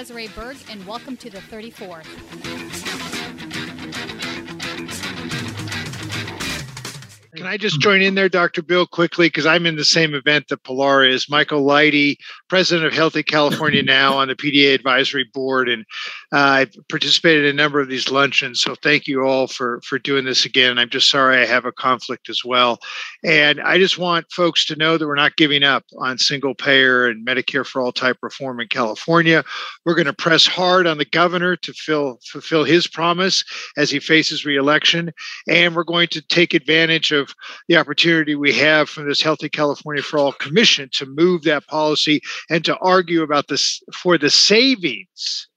Desiree Berg, and welcome to the 34th. Can I just join in there, Dr. Bill, quickly? Because I'm in the same event that Pilar is. Michael Lighty, president of Healthy California Now on the PDA Advisory Board, and uh, I participated in a number of these luncheons. So thank you all for for doing this again. I'm just sorry I have a conflict as well, and I just want folks to know that we're not giving up on single payer and Medicare for all type reform in California. We're going to press hard on the governor to fill, fulfill his promise as he faces reelection, and we're going to take advantage of the opportunity we have from this Healthy California for All Commission to move that policy and to argue about this for the savings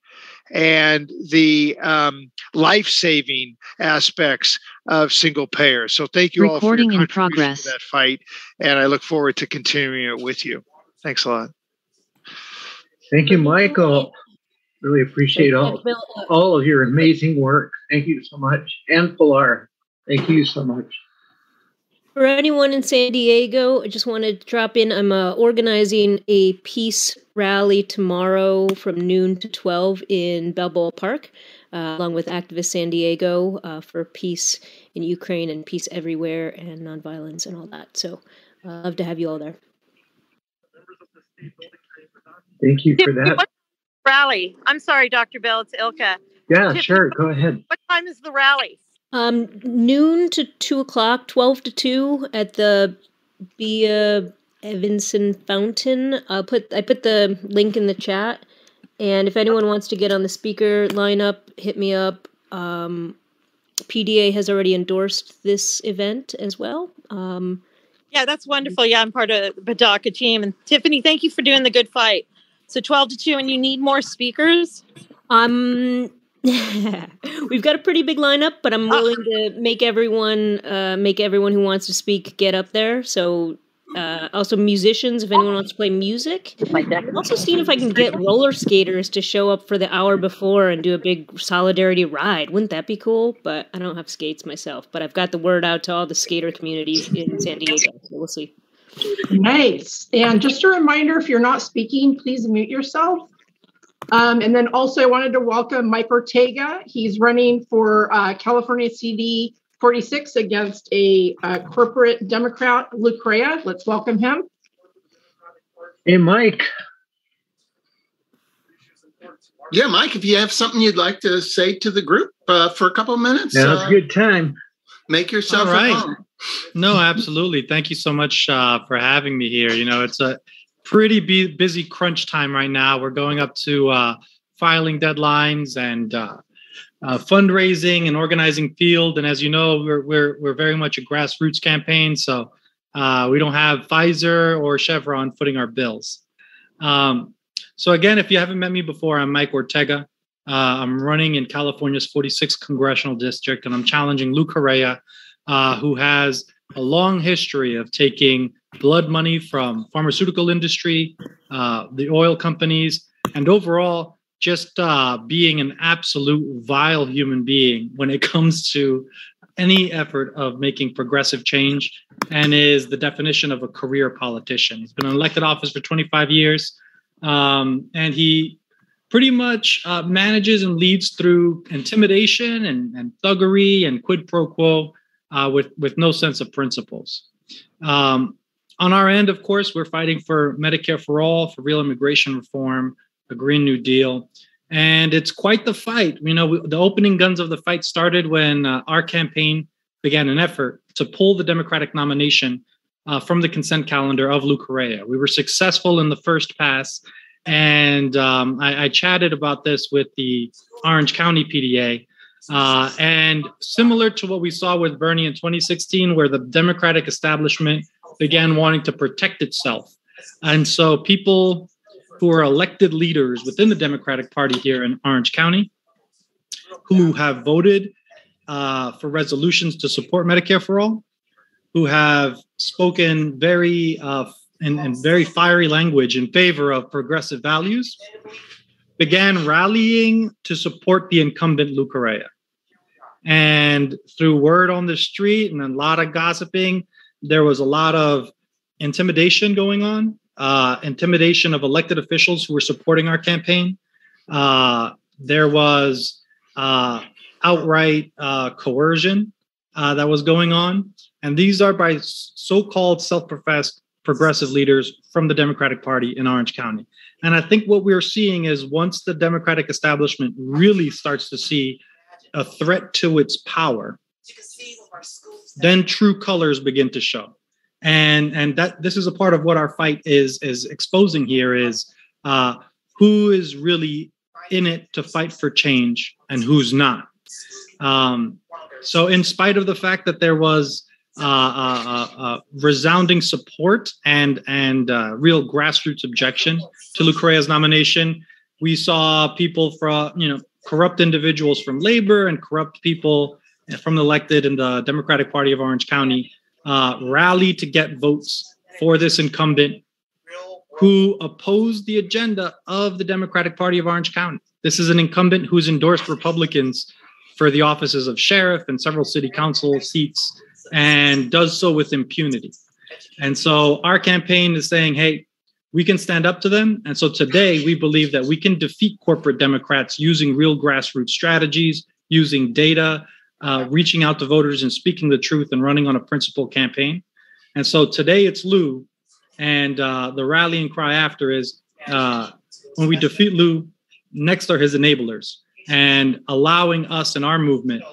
and the um, life-saving aspects of single payer. So thank you Recording all for your in progress. to that fight, and I look forward to continuing it with you. Thanks a lot. Thank you, Michael. Really appreciate all, all of your amazing work. Thank you so much. And Pilar, thank you so much. For anyone in San Diego, I just want to drop in. I'm uh, organizing a peace rally tomorrow from noon to 12 in Balboa Park, uh, along with Activist San Diego uh, for peace in Ukraine and peace everywhere and nonviolence and all that. So uh, I'd love to have you all there. Thank you for that. Rally? I'm sorry, Dr. Bell. It's Ilka. Yeah, Tiffany, sure. Go ahead. What time is the rally? Um, noon to 2 o'clock, 12 to 2 at the Bea Evenson Fountain. I'll put I put the link in the chat. And if anyone wants to get on the speaker lineup, hit me up. Um, PDA has already endorsed this event as well. Um, Yeah, that's wonderful. Yeah, I'm part of the PDACA team. And Tiffany, thank you for doing the good fight. So 12 to 2, and you need more speakers? um, we've got a pretty big lineup, but I'm willing to make everyone uh, make everyone who wants to speak get up there. So uh, also musicians, if anyone wants to play music. I'm also seeing if I can get roller skaters to show up for the hour before and do a big solidarity ride. Wouldn't that be cool? But I don't have skates myself. But I've got the word out to all the skater communities in San Diego. So we'll see. Nice. And just a reminder if you're not speaking, please mute yourself. Um, and then also, I wanted to welcome Mike Ortega. He's running for uh, California CD 46 against a uh, corporate Democrat, Lou Correa. Let's welcome him. Hey, Mike. Yeah, Mike, if you have something you'd like to say to the group uh, for a couple of minutes, Now's uh, a good time. make yourself All at right. home. No, absolutely. Thank you so much uh, for having me here. You know, it's a pretty bu- busy crunch time right now. We're going up to uh, filing deadlines and uh, uh, fundraising and organizing field. And as you know, we're we're we're very much a grassroots campaign, so uh, we don't have Pfizer or Chevron footing our bills. Um, so again, if you haven't met me before, I'm Mike Ortega. Uh, I'm running in California's 46th congressional district, and I'm challenging Lou Correa, uh, who has a long history of taking blood money from pharmaceutical industry, uh, the oil companies, and overall just uh, being an absolute vile human being when it comes to any effort of making progressive change, and is the definition of a career politician. He's been in elected office for 25 years, um, and he pretty much uh, manages and leads through intimidation and, and thuggery and quid pro quo uh, with with no sense of principles. Um, on our end, of course, we're fighting for Medicare for all, for real immigration reform, a Green New Deal, and it's quite the fight. You know, we, the opening guns of the fight started when uh, our campaign began an effort to pull the Democratic nomination uh, from the consent calendar of Lou Correa. We were successful in the first pass, and um, I, I chatted about this with the Orange County PDA. Uh, and similar to what we saw with Bernie in 2016, where the Democratic establishment began wanting to protect itself. And so people who are elected leaders within the Democratic Party here in Orange County, who have voted uh, for resolutions to support Medicare for all, who have spoken very uh, in very fiery language in favor of progressive values, began rallying to support the incumbent Correa. And through word on the street and a lot of gossiping, there was a lot of intimidation going on, uh, intimidation of elected officials who were supporting our campaign. uh, there was uh, outright uh, coercion uh, that was going on. And these are by so called self professed progressive leaders from the Democratic Party in Orange County. And I think what we're seeing is once the Democratic establishment really starts to see a threat to its power, then true colors begin to show. And and that this is a part of what our fight is is exposing here is uh, who is really in it to fight for change and who's not. Um, so, in spite of the fact that there was Uh, uh, uh, resounding support and and uh, real grassroots objection to Lou Correa's nomination, we saw people from you know corrupt individuals from labor and corrupt people eh, from the elected in the Democratic Party of Orange County uh, rally to get votes for this incumbent who opposed the agenda of the Democratic Party of Orange County. This is an incumbent who's endorsed Republicans for the offices of sheriff and several city council seats and does so with impunity. And so our campaign is saying, hey, we can stand up to them. And so today we believe that we can defeat corporate Democrats using real grassroots strategies, using data, uh, reaching out to voters and speaking the truth and running on a principled campaign. And so today it's Lou. And uh, the rallying cry after is uh, when we defeat Lou, next are his enablers and allowing us in our movement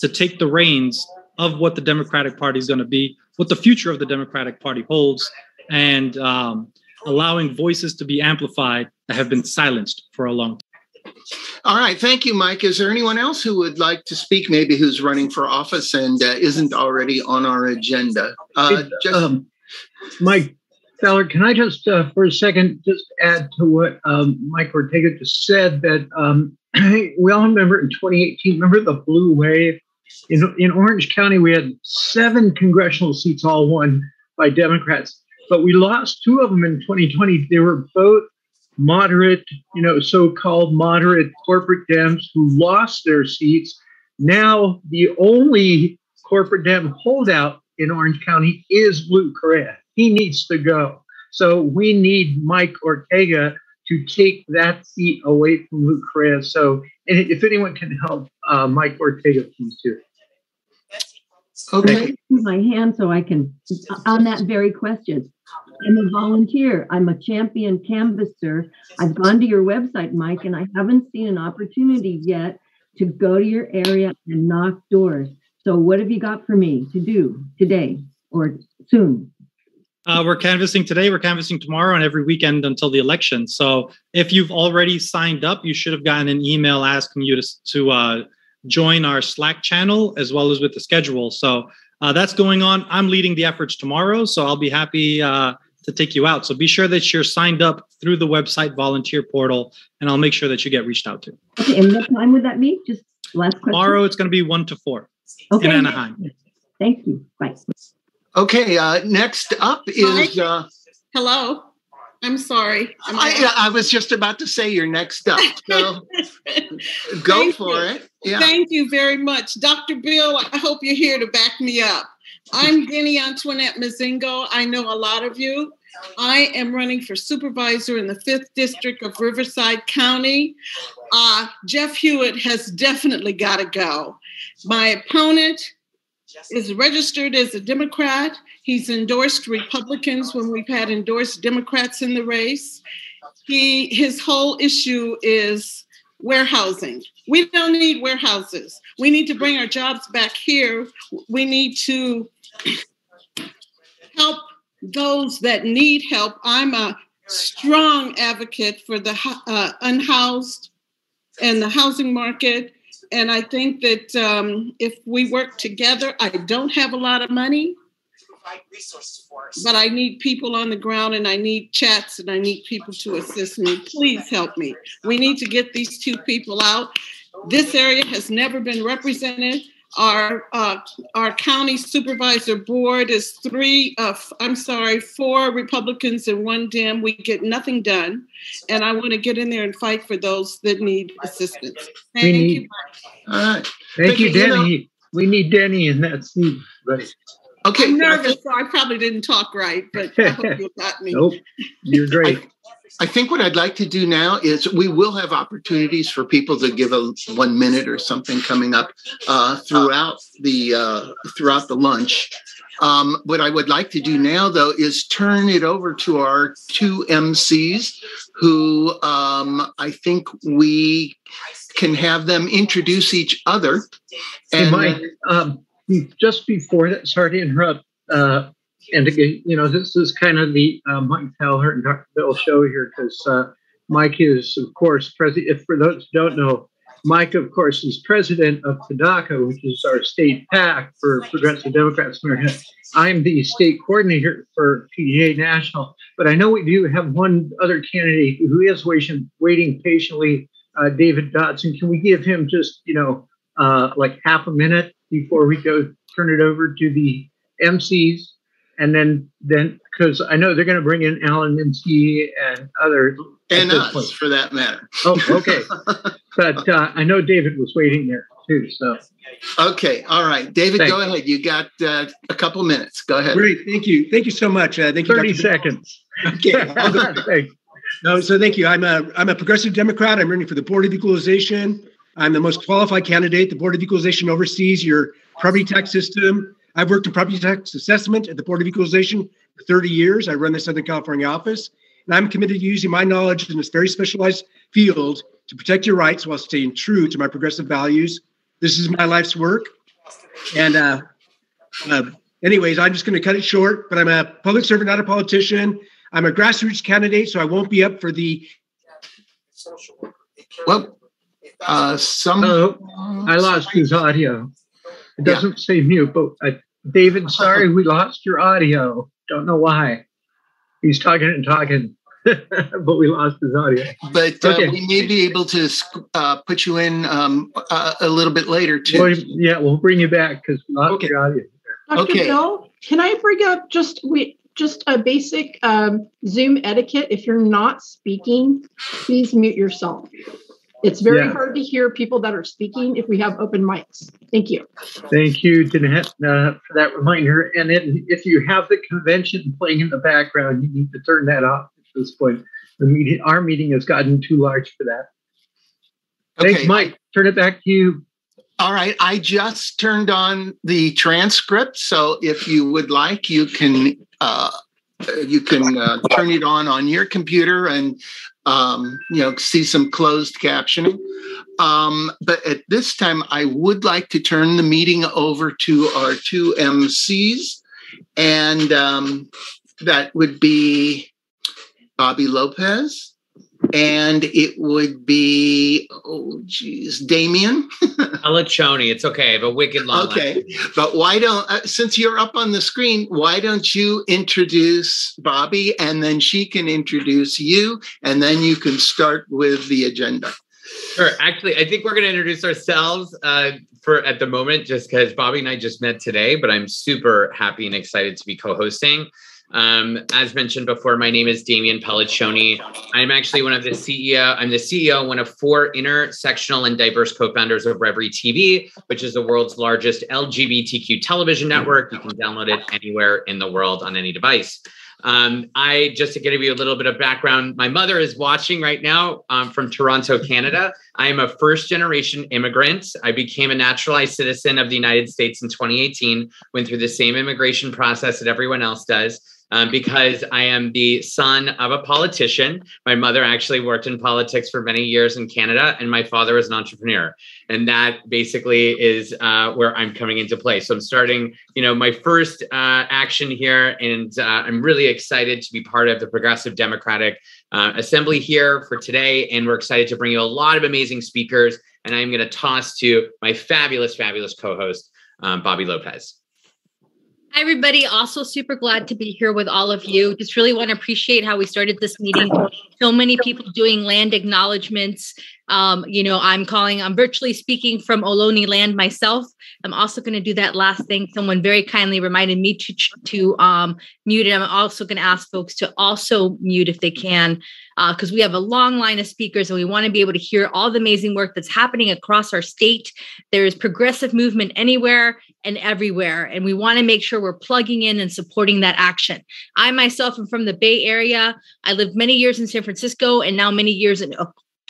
to take the reins of what the Democratic Party is going to be, what the future of the Democratic Party holds, and um, allowing voices to be amplified that have been silenced for a long time. All right, thank you, Mike. Is there anyone else who would like to speak? Maybe who's running for office and uh, isn't already on our agenda? Uh, just- um, Mike Feller, can I just uh, for a second just add to what um, Mike Ortega just said that um, we all remember in 2018, remember the blue wave? In, in Orange County, we had seven congressional seats, all won by Democrats, but we lost two of them in 2020. They were both moderate, you know, so called moderate corporate Dems who lost their seats. Now, the only corporate Dem holdout in Orange County is Lou Correa. He needs to go. So we need Mike Ortega to take that seat away from Lou Correa. So, and if anyone can help uh, Mike Ortega, please do. Okay. My hand so I can, on that very question. I'm a volunteer. I'm a champion canvasser. I've gone to your website, Mike, and I haven't seen an opportunity yet to go to your area and knock doors. So, what have you got for me to do today or soon? Uh, we're canvassing today, we're canvassing tomorrow, and every weekend until the election. So if you've already signed up, you should have gotten an email asking you to, to uh, join our Slack channel as well as with the schedule. So uh, that's going on. I'm leading the efforts tomorrow, so I'll be happy uh, to take you out. So be sure that you're signed up through the website volunteer portal, and I'll make sure that you get reached out to. Okay, and what time would that be? Just last question. Tomorrow, it's going to be one to four okay. in Anaheim. Thank you. Bye. Okay, uh, next up is. Uh, Hello. I'm sorry. I, I, was just about to say you're next up. So go for you. it. Yeah. Thank you very much. Dr. Bill, I hope you're here to back me up. I'm Denny Antoinette Mazingo. I know a lot of you. I am running for supervisor in the 5th District of Riverside County. Uh, Jeff Hewitt has definitely got to go. My opponent, is registered as a Democrat. He's endorsed Republicans when we've had endorsed Democrats in the race. He his whole issue is warehousing. We don't need warehouses. We need to bring our jobs back here. We need to help those that need help. I'm a strong advocate for the uh, unhoused and the housing market and I think that um, if we work together, I don't have a lot of money, Resources for us. but I need people on the ground and I need chats and I need people to assist me. Please help me. We need to get these two people out. This area has never been represented. Our uh, our county supervisor board is three. Uh, I'm sorry, four Republicans and one Dem. We get nothing done, and I want to get in there and fight for those that need assistance. Thank we need, you. All right. Thank, Thank you, Denny. You know, we need Denny in that seat, right? Okay. I'm nervous, so I probably didn't talk right, but I hope you got me. Nope, you're great. I think what I'd like to do now is we will have opportunities for people to give a one minute or something coming up uh, throughout the uh, throughout the lunch. Um, what I would like to do now, though, is turn it over to our two MCs, who um, I think we can have them introduce each other. Hey, Mike, um, just before that, sorry to interrupt. Uh, and again, you know, this is kind of the uh, Mike Teller and Dr. Bill show here because uh, Mike is, of course, president. If for those who don't know, Mike, of course, is president of PDACA, which is our state PAC for Progressive Democrats America. I'm the state coordinator for PDA National, but I know we do have one other candidate who is waiting, waiting patiently, uh, David Dodson. Can we give him just, you know, uh, like half a minute before we go turn it over to the MCs? And then, then because I know they're going to bring in Alan Minsky and others. and us, point. for that matter. Oh, okay. but uh, I know David was waiting there too. So Okay, all right, David, go ahead. You got uh, a couple minutes. Go ahead. Great, thank you, thank you so much. Uh, thank you, 30 Dr. seconds. Okay, I'll go. Thanks. No, so thank you. I'm a I'm a progressive Democrat. I'm running for the Board of Equalization. I'm the most qualified candidate. The Board of Equalization oversees your property tax system. I've worked in property tax assessment at the Board of Equalization for 30 years. I run the Southern California office, and I'm committed to using my knowledge in this very specialized field to protect your rights while staying true to my progressive values. This is my life's work, and uh, uh, anyways, I'm just going to cut it short. But I'm a public servant, not a politician. I'm a grassroots candidate, so I won't be up for the Well, uh, some. Oh, I lost his audio. It doesn't say mute, but uh, David, sorry, we lost your audio. Don't know why. He's talking and talking, but we lost his audio. But uh, Okay. we may be able to uh, put you in um, uh, a little bit later too. Well, yeah, we'll bring you back because we lost your audio. Dr. Okay. Bill, can I bring up just we just a basic um, Zoom etiquette? If you're not speaking, please mute yourself. It's very Yeah. hard to hear people that are speaking if we have open mics. Thank you. Thank you, Danette, uh, for that reminder. And then if you have the convention playing in the background, you need to turn that off at this point. The meeting, our meeting has gotten too large for that. Thanks, Mike. Turn it back to you. All right, I just turned on the transcript, so if you would like, you can uh, you can uh, turn it on on your computer and um, you know see some closed captioning. Um, but at this time, I would like to turn the meeting over to our two MCs, and um, that would be Bobby Lopez, and it would be oh geez, Damien. Alachoni. It's okay. A wicked long Okay, but why don't uh, since you're up on the screen, why don't you introduce Bobby and then she can introduce you and then you can start with the agenda. Sure. Actually, I think we're going to introduce ourselves uh, for at the moment, just because Bobby and I just met today. But I'm super happy and excited to be co-hosting. Um, as mentioned before, my name is Damian Pelliccioni. I'm actually one of the CEO. I'm the CEO, one of four intersectional and diverse co-founders of Revry TV, which is the world's largest LGBTQ television network. You can download it anywhere in the world on any device. Um, I just to give you a little bit of background, my mother is watching right now um, from Toronto, Canada. I am a first generation immigrant. I became a naturalized citizen of the United States in 2018, went through the same immigration process that everyone else does. Um, because I am the son of a politician. My mother actually worked in politics for many years in Canada, and my father was an entrepreneur. And that basically is uh, where I'm coming into play. So I'm starting, you know, my first uh, action here, and uh, I'm really excited to be part of the Progressive Democratic uh, Assembly here for today. And we're excited to bring you a lot of amazing speakers. And I'm going to toss to my fabulous, fabulous co-host, um, Bobby Lopez. Hi, everybody. Also, super glad to be here with all of you. Just really want to appreciate how we started this meeting. So many people doing land acknowledgements. Um, you know, I'm calling, I'm virtually speaking from Ohlone land myself. I'm also going to do that last thing. Someone very kindly reminded me to, to um, mute it. I'm also going to ask folks to also mute if they can, because we have a long line of speakers and we want to be able to hear all the amazing work that's happening across our state. There is progressive movement anywhere. And everywhere. And we want to make sure we're plugging in and supporting that action. I myself am from the Bay Area. I lived many years in San Francisco and now many years in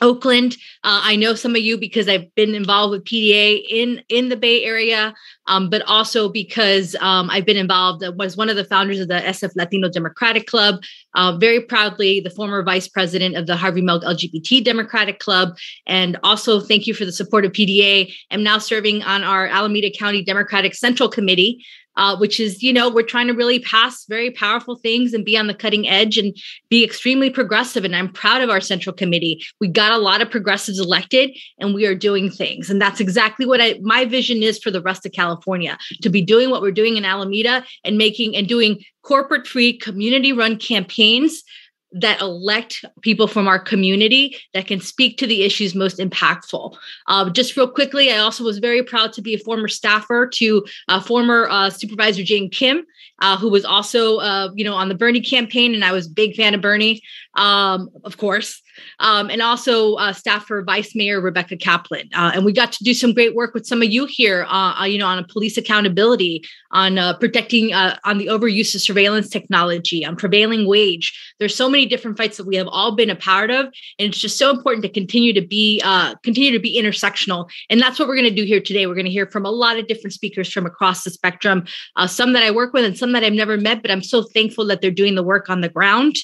Oakland. Uh, I know some of you because I've been involved with PDA in in the Bay Area, um, but also because um, I've been involved. Uh, was one of the founders of the SF Latino Democratic Club. Uh, very proudly, the former vice president of the Harvey Milk LGBT Democratic Club, and also thank you for the support of PDA. I'm now serving on our Alameda County Democratic Central Committee, uh, which is, you know, we're trying to really pass very powerful things and be on the cutting edge and be extremely progressive. And I'm proud of our central committee. We got a lot of progressives elected and we are doing things. And that's exactly what I, my vision is for the rest of California to be doing what we're doing in Alameda and making and doing corporate free community run campaigns that elect people from our community that can speak to the issues most impactful. Uh, just real quickly, I also was very proud to be a former staffer to uh, former uh, Supervisor Jane Kim, uh, who was also, uh, you know, on the Bernie campaign, and I was big fan of Bernie, um, of course, um, and also uh, staff for Vice Mayor Rebecca Kaplan. Uh, and we got to do some great work with some of you here, uh, uh you know, on police accountability, on uh, protecting, on the overuse of surveillance technology, on prevailing wage. There's so many different fights that we have all been a part of, and it's just so important to continue to be continue to be intersectional. And that's what we're going to do here today. We're going to hear from a lot of different speakers from across the spectrum, some that I work with and some that I've never met, but I'm so thankful that they're doing the work on the ground.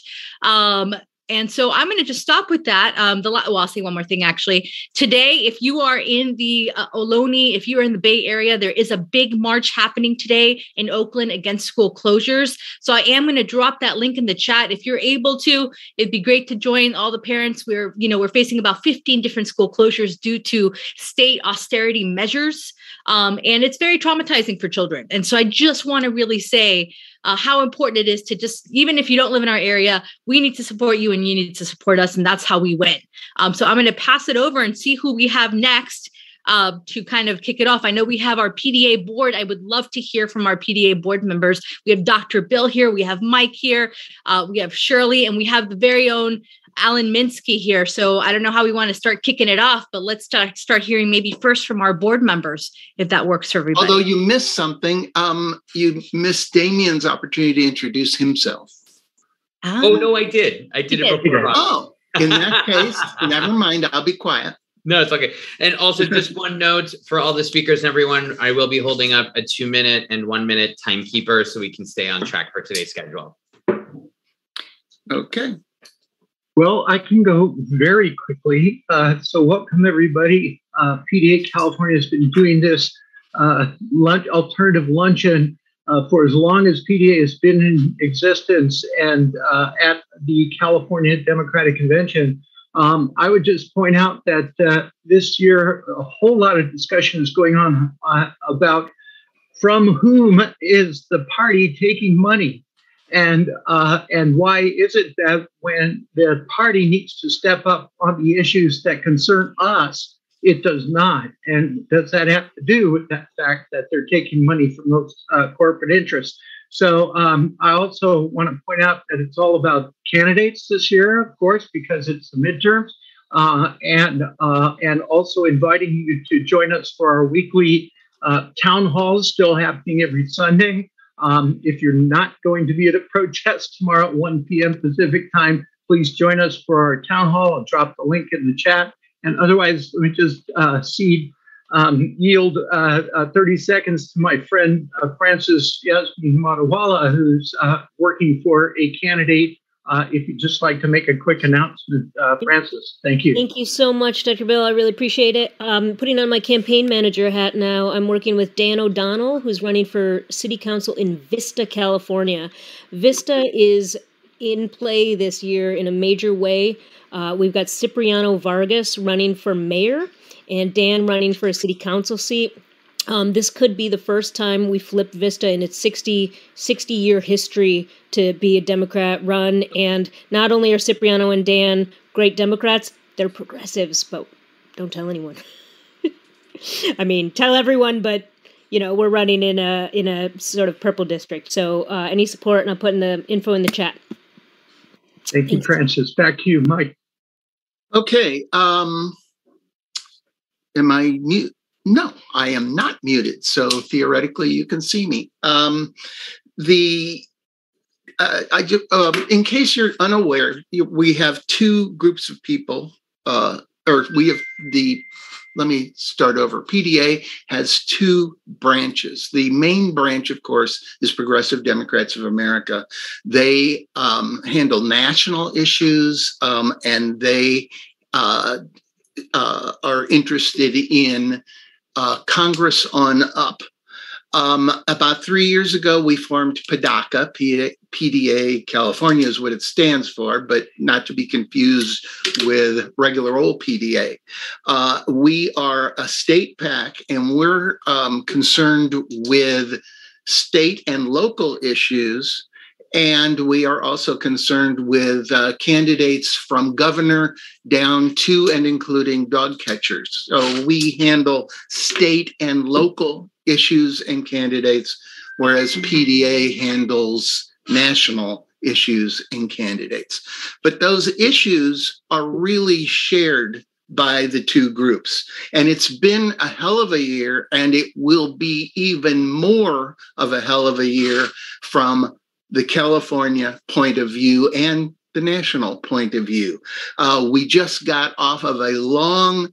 Um, and so I'm going to just stop with that. Um, the well, I'll say one more thing actually. Today, if you are in the uh, Ohlone, if you are in the Bay Area, there is a big march happening today in Oakland against school closures. So I am going to drop that link in the chat. If you're able to, it'd be great to join all the parents. We're you know we're facing about 15 different school closures due to state austerity measures, um, and it's very traumatizing for children. And so I just want to really say uh, how important it is to just, even if you don't live in our area, we need to support you and you need to support us. And that's how we win. Um, so I'm going to pass it over and see who we have next. Uh, to kind of kick it off, I know we have our PDA board. I would love to hear from our PDA board members. We have Dr. Bill here, we have Mike here, uh, we have Shirley, and we have the very own Alan Minsky here. So I don't know how we want to start kicking it off, but let's start start hearing maybe first from our board members, if that works for everybody. Although you missed something, um, you missed Damien's opportunity to introduce himself. Ah. Oh no, I did. I did it before. Oh, in that case, never mind. I'll be quiet. No, it's okay. And also, just one note for all the speakers and everyone, I will be holding up a two minute and one minute timekeeper so we can stay on track for today's schedule. Okay. Well, I can go very quickly. Uh, so, welcome everybody. Uh, PDA California has been doing this uh, lunch, alternative luncheon uh, for as long as PDA has been in existence and uh, at the California Democratic Convention. Um, I would just point out that uh, this year a whole lot of discussion is going on about from whom is the party taking money and uh, and why is it that when the party needs to step up on the issues that concern us, it does not? And does that have to do with that fact that they're taking money from those uh, corporate interests? So um, I also want to point out that it's all about candidates this year, of course, because it's the midterms, uh, and uh, and also inviting you to join us for our weekly uh, town halls, still happening every Sunday. Um, if you're not going to be at a protest tomorrow at 1 p.m. Pacific time, please join us for our town hall. I'll drop the link in the chat. And otherwise, let me just uh, cede, um, yield uh, uh, 30 seconds to my friend uh, Francis Yasmin Matawala, who's uh, working for a candidate uh, if you'd just like to make a quick announcement, uh, Francis, thank you. Thank you so much, Dr. Bill. I really appreciate it. Um, putting on my campaign manager hat now, I'm working with Dan O'Donnell, who's running for city council in Vista, California. Vista is in play this year in a major way. Uh, we've got Cipriano Vargas running for mayor and Dan running for a city council seat. Um, this could be the first time we flip Vista in its 60, 60 year history to be a Democrat run. And not only are Cipriano and Dan great Democrats, they're progressives, but don't tell anyone. I mean, tell everyone, but you know we're running in a in a sort of purple district. So uh, any support, and I'm putting the info in the chat. Thank you, Francis. Back to you, Mike. Okay. Um, am I mute? No, I am not muted. So theoretically, you can see me. Um, the uh, I just, um, in case you're unaware, we have two groups of people, uh, or we have the. Let me start over. PDA has two branches. The main branch, of course, is Progressive Democrats of America. They um, handle national issues um, and they uh, uh, are interested in uh, Congress on up. Um, about three years ago, we formed PDACA, PDA California is what it stands for, but not to be confused with regular old PDA. Uh, we are a state PAC and we're um, concerned with state and local issues and we are also concerned with uh, candidates from governor down to and including dog catchers. So we handle state and local issues and candidates, whereas PDA handles national issues and candidates. But those issues are really shared by the two groups. And it's been a hell of a year, and it will be even more of a hell of a year from the California point of view and the national point of view. Uh, we just got off of a long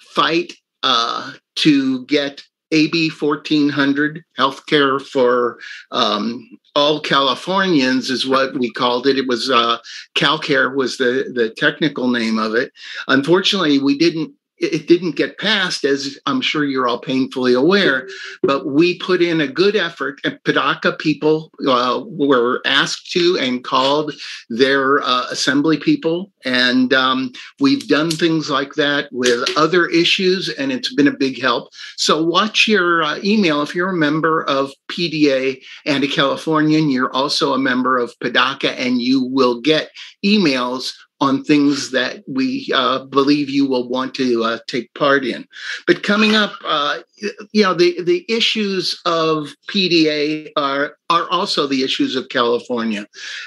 fight uh, to get AB 1400 healthcare for um, all Californians is what we called it. It was uh, CalCare was the the technical name of it. Unfortunately, we didn't it didn't get passed, as I'm sure you're all painfully aware, but we put in a good effort. And PDACA people uh, were asked to and called their uh, assembly people. And um, we've done things like that with other issues, and it's been a big help. So watch your uh, email if you're a member of PDA and a Californian. You're also a member of PDACA, and you will get emails on things that we uh, believe you will want to uh, take part in. But coming up, uh, you know, the, the issues of PDA are are also the issues of California.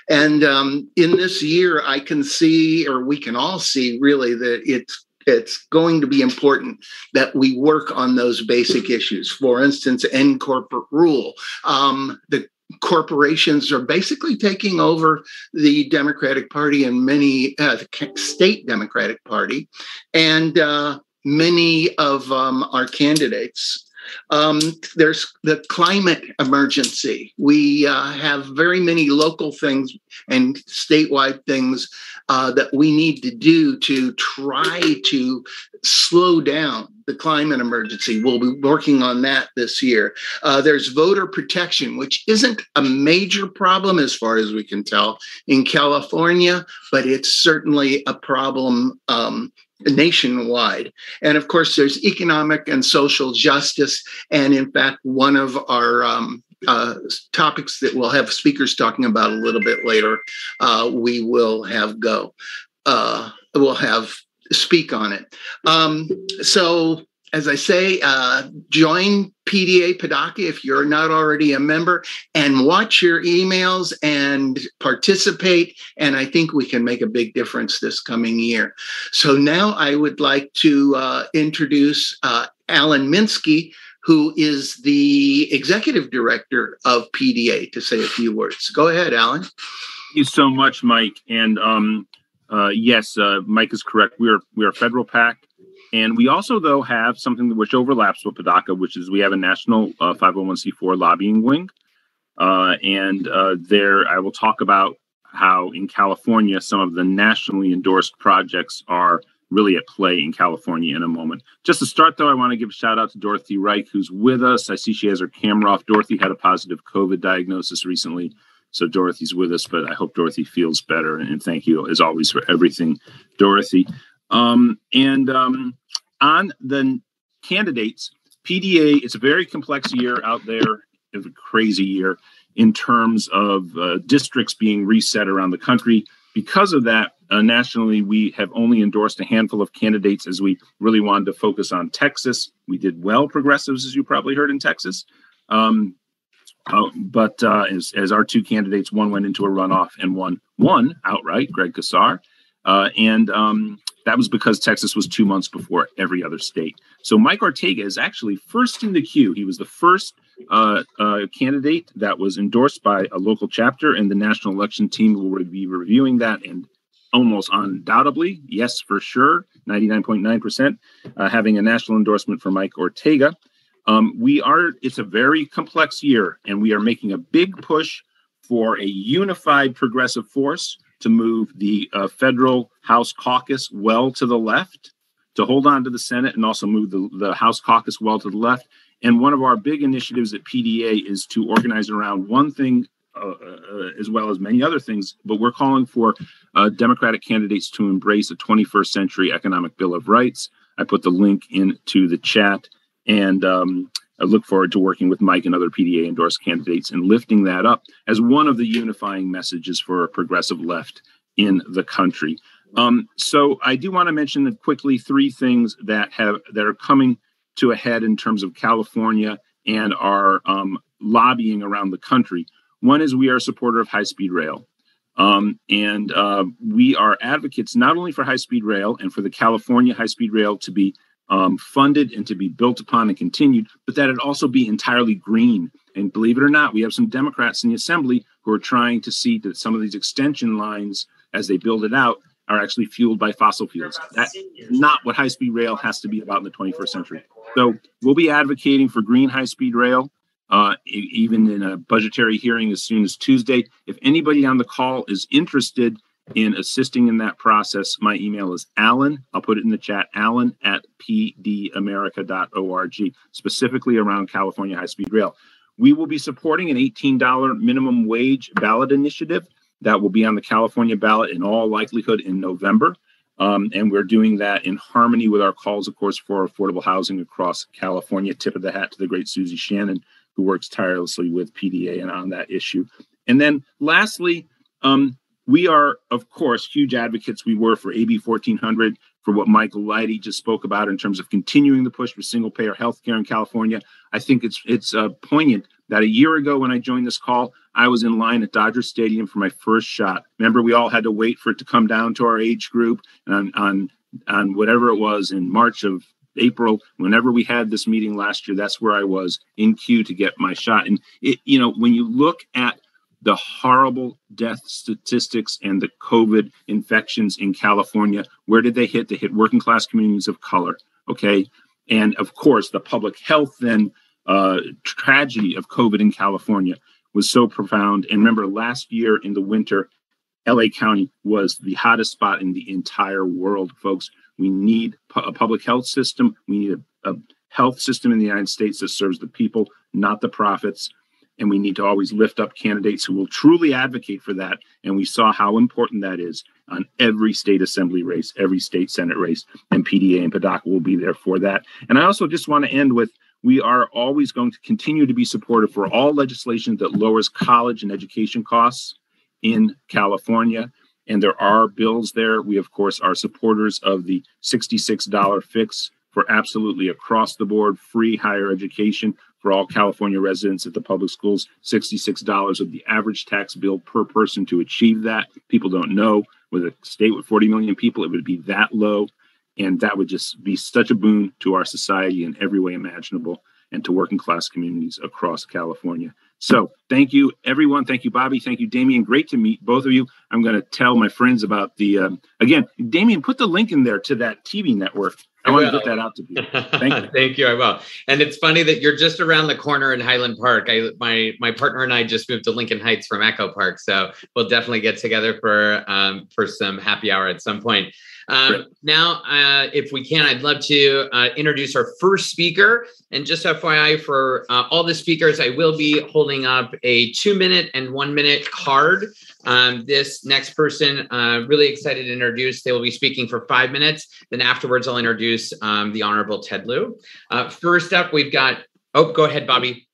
And um, in this year, I can see, or we can all see, really, that it's it's going to be important that we work on those basic issues. For instance, end corporate rule. Um, the corporations are basically taking over the Democratic Party and many uh, the state Democratic Party, and uh, many of um, our candidates. Um, there's the climate emergency. We uh, have very many local things and statewide things uh, that we need to do to try to slow down the climate emergency. We'll be working on that this year. Uh, there's voter protection, which isn't a major problem as far as we can tell in California, but it's certainly a problem um, nationwide. And of course, there's economic and social justice. And in fact, one of our um, uh, topics that we'll have speakers talking about a little bit later, uh, we will have go. Uh, we'll have speak on it. Um, so, as I say, uh, join PDA PDACA if you're not already a member and watch your emails and participate. And I think we can make a big difference this coming year. So, now I would like to uh, introduce uh, Alan Minsky, who is the executive director of PDA, to say a few words. Go ahead, Alan. Thank you so much, Mike. And um, uh, yes, uh, Mike is correct. We are we are federal PAC, and we also though have something which overlaps with PDACA, which is we have a national uh, 501c4 lobbying wing, uh, and uh, there I will talk about how in California some of the nationally endorsed projects are really at play in California in a moment. Just to start though, I want to give a shout out to Dorothy Reik, who's with us. I see she has her camera off. Dorothy had a positive COVID diagnosis recently. So Dorothy's with us, but I hope Dorothy feels better. And thank you, as always, for everything, Dorothy. Um, and um, on the candidates, PDA, it's a very complex year out there. It's a crazy year in terms of uh, districts being reset around the country. Because of that, uh, nationally, we have only endorsed a handful of candidates as we really wanted to focus on Texas. We did well, progressives, as you probably heard in Texas. Um, uh, but uh, as, as our two candidates, one went into a runoff and one won outright, Greg Casar. Uh, and um, That was because Texas was two months before every other state. So Mike Ortega is actually first in the queue. He was the first uh, uh, candidate that was endorsed by a local chapter, and the national election team will be reviewing that and almost undoubtedly, yes, for sure, 99.9%, uh, having a national endorsement for Mike Ortega. Um, we are, it's a very complex year, and we are making a big push for a unified progressive force to move the uh, federal House caucus well to the left, to hold on to the Senate, and also move the, the House caucus well to the left. And one of our big initiatives at PDA is to organize around one thing as well as many other things, but we're calling for uh, Democratic candidates to embrace a 21st century economic bill of rights. I put the link into the chat, and um, I look forward to working with Mike and other PDA endorsed candidates and lifting that up as one of the unifying messages for a progressive left in the country. Um, so I do want to mention quickly three things that have that are coming to a head in terms of California and our um, lobbying around the country. One is we are a supporter of high speed rail. Um, and uh, we are advocates not only for high speed rail and for the California high speed rail to be um, funded and to be built upon and continued, but that it also be entirely green. And believe it or not, we have some Democrats in the assembly who are trying to see that some of these extension lines, as they build it out, are actually fueled by fossil fuels. That's not what high speed rail has to be about in the 21st century. So we'll be advocating for green high speed rail uh, even in a budgetary hearing as soon as Tuesday. If anybody on the call is interested in assisting in that process, my email is Alan. I'll put it in the chat, Alan at pdamerica.org, specifically around California high speed rail. We will be supporting an $18 minimum wage ballot initiative that will be on the California ballot in all likelihood in November. Um, and we're doing that in harmony with our calls, of course, for affordable housing across California. Tip of the hat to the great Susie Shannon, who works tirelessly with PDA and on that issue. And then lastly, um, we are, of course, huge advocates. We were for AB 1400 for what Michael Lighty just spoke about in terms of continuing the push for single payer healthcare in California. I think it's it's uh, poignant that a year ago when I joined this call, I was in line at Dodger Stadium for my first shot. Remember, we all had to wait for it to come down to our age group and on on, on whatever it was in March of April, whenever we had this meeting last year, that's where I was in queue to get my shot. And it, you know, when you look at the horrible death statistics and the COVID infections in California, where did they hit? They hit working class communities of color. Okay. And of course, the public health then uh, tragedy of COVID in California was so profound. And remember, last year in the winter, LA County was the hottest spot in the entire world, folks. We need a public health system. We need a, a health system in the United States that serves the people, not the profits. And we need to always lift up candidates who will truly advocate for that. And we saw how important that is on every state assembly race, every state senate race, and PDA and PDACA will be there for that. And I also just want to end with we are always going to continue to be supportive for all legislation that lowers college and education costs in California and there are bills there. We, of course, are supporters of the $66 fix for absolutely across the board free higher education for all California residents at the public schools. $66 of the average tax bill per person to achieve that. People don't know with a state with 40 million people, it would be that low. And that would just be such a boon to our society in every way imaginable and to working class communities across California. So thank you, everyone. Thank you, Bobby. Thank you, Damien. Great to meet both of you. I'm going to tell my friends about the, um, again, Damien, put the link in there to that TV network. I, I want to get that out to people. Thank you. Thank you. I will. And it's funny that you're just around the corner in Highland Park. I my my partner and I just moved to Lincoln Heights from Echo Park, so we'll definitely get together for um, for some happy hour at some point. Um, now, uh, if we can, I'd love to uh, introduce our first speaker. And just FYI, for uh, all the speakers, I will be holding up a two minute and one minute card. Um, this next person, uh, really excited to introduce. They will be speaking for five minutes. Then afterwards, I'll introduce um, the Honorable Ted Lieu. Uh, first up, we've got, oh, go ahead, Bobby.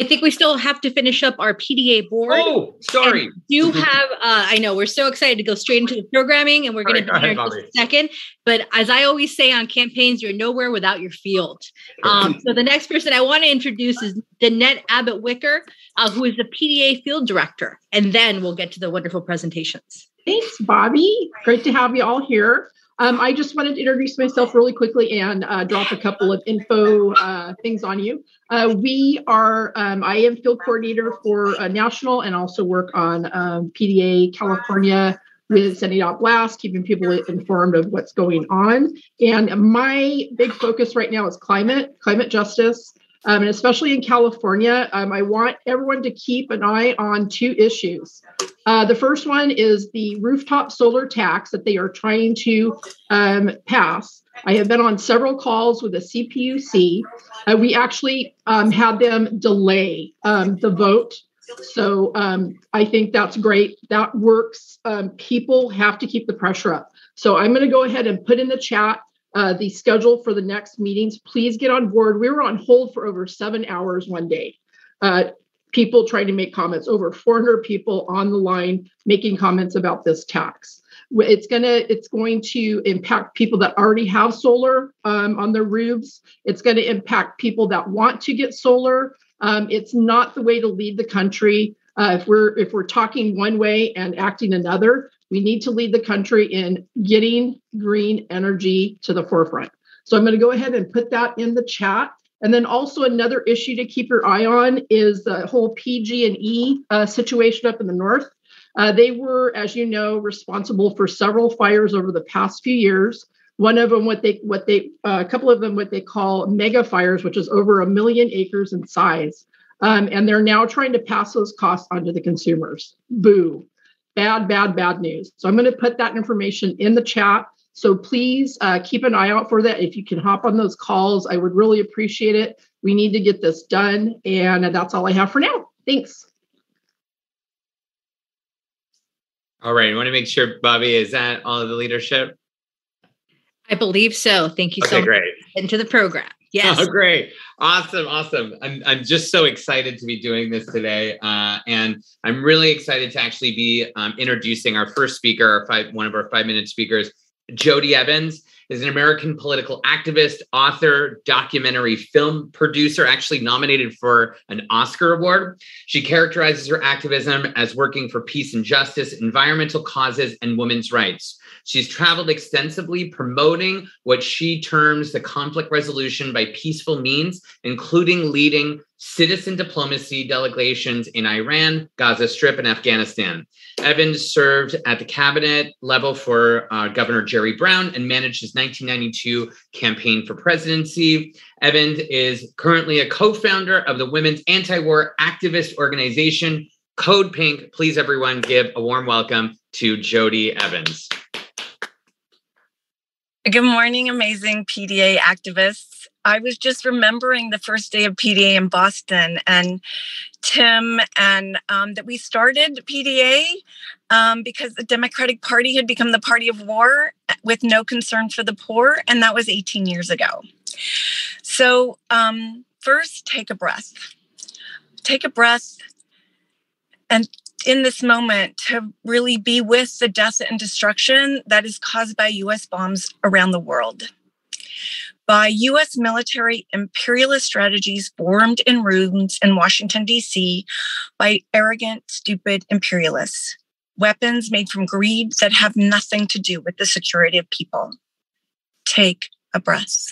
I think we still have to finish up our PDA board. Oh, sorry. And do have, uh, I know we're so excited to go straight into the programming and we're going to be here in a second. But as I always say on campaigns, you're nowhere without your field. Um, so the next person I want to introduce is Danette Abbott Wicker, uh, who is the PDA field director. And then we'll get to the wonderful presentations. Thanks, Bobby. Great to have you all here. Um, I just wanted to introduce myself really quickly and uh, drop a couple of info uh, things on you. Uh, we are, um, I am field coordinator for national and also work on um, PDA California with sending out blasts, keeping people informed of what's going on. And my big focus right now is climate, climate justice. Um, and especially in California, um, I want everyone to keep an eye on two issues. Uh, the first one is the rooftop solar tax that they are trying to um, pass. I have been on several calls with the CPUC. Uh, we actually um, had them delay um, the vote. So um, I think that's great. That works. people have to keep the pressure up. So I'm going to go ahead and put in the chat uh, the schedule for the next meetings. Please get on board. We were on hold for over seven hours one day. Uh, people trying to make comments, over 400 people on the line making comments about this tax. It's gonna it's going to impact people that already have solar um, on their roofs. It's going to impact people that want to get solar. Um, it's not the way to lead the country. Uh, if we're if we're talking one way and acting another, we need to lead the country in getting green energy to the forefront. So I'm going to go ahead and put that in the chat. And then also another issue to keep your eye on is the whole PG&E uh, situation up in the north. Uh, they were, as you know, responsible for several fires over the past few years. One of them, what they, what they, uh, a couple of them, what they call mega fires, which is over a million acres in size. Um, and they're now trying to pass those costs onto the consumers. Boo bad, bad, bad news. So I'm going to put that information in the chat. So please uh, keep an eye out for that. If you can hop on those calls, I would really appreciate it. We need to get this done. And that's all I have for now. Thanks. All right. I want to make sure, Bobby, is that all of the leadership? I believe so. Thank you okay, so much. Great. Into the program. Yes. Oh, great. Awesome. Awesome. I'm, I'm just so excited to be doing this today. Uh, and I'm really excited to actually be um, introducing our first speaker, our five, one of our five minute speakers, Jodie Evans is an American political activist, author, documentary film producer, actually nominated for an Oscar award. She characterizes her activism as working for peace and justice, environmental causes, and women's rights. She's traveled extensively promoting what she terms the conflict resolution by peaceful means, including leading citizen diplomacy delegations in Iran, Gaza Strip, and Afghanistan. Evans served at the cabinet level for uh, Governor Jerry Brown and managed his 1992 campaign for presidency. Evans is currently a co founder of the women's anti war activist organization, Code Pink. Please, everyone, give a warm welcome to Jodie Evans. Good morning, amazing PDA activists. I was just remembering the first day of PDA in Boston and Tim, and um, that we started PDA um, because the Democratic Party had become the party of war with no concern for the poor. And that was 18 years ago. So, um, first, take a breath. Take a breath and in this moment to really be with the death and destruction that is caused by US bombs around the world. By US military imperialist strategies formed in rooms in Washington, D.C., by arrogant, stupid imperialists. Weapons made from greed that have nothing to do with the security of people. Take a breath.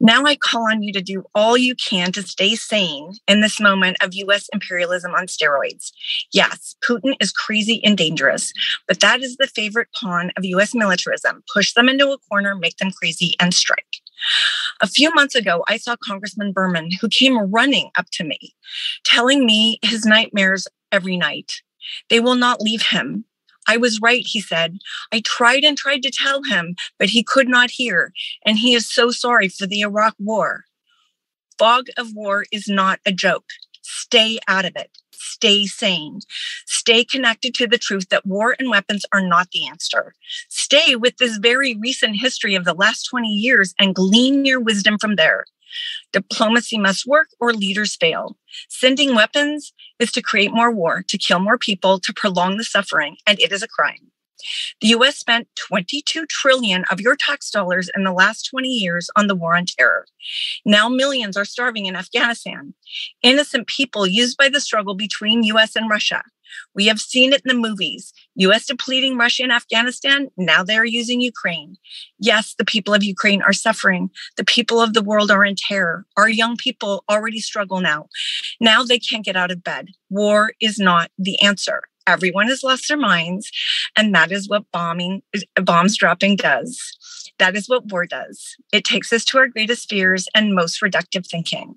Now I call on you to do all you can to stay sane in this moment of US imperialism on steroids. Yes, Putin is crazy and dangerous, but that is the favorite pawn of US militarism. Push them into a corner, make them crazy, and strike. A few months ago, I saw Congressman Berman, who came running up to me, telling me his nightmares every night. They will not leave him. I was right, he said. I tried and tried to tell him, but he could not hear, and he is so sorry for the Iraq war. Fog of war is not a joke. Stay out of it. Stay sane. Stay connected to the truth that war and weapons are not the answer. Stay with this very recent history of the last 20 years and glean your wisdom from there. Diplomacy must work or leaders fail. Sending weapons is to create more war, to kill more people, to prolong the suffering, and it is a crime. The US spent 22 trillion of your tax dollars in the last 20 years on the war on terror. Now millions are starving in Afghanistan. Innocent people used by the struggle between US and Russia. We have seen it in the movies. US depleting Russia and Afghanistan, now they're using Ukraine. Yes, the people of Ukraine are suffering. The people of the world are in terror. Our young people already struggle now. Now they can't get out of bed. War is not the answer. Everyone has lost their minds, and that is what bombing, bombs dropping does. That is what war does. It takes us to our greatest fears and most reductive thinking.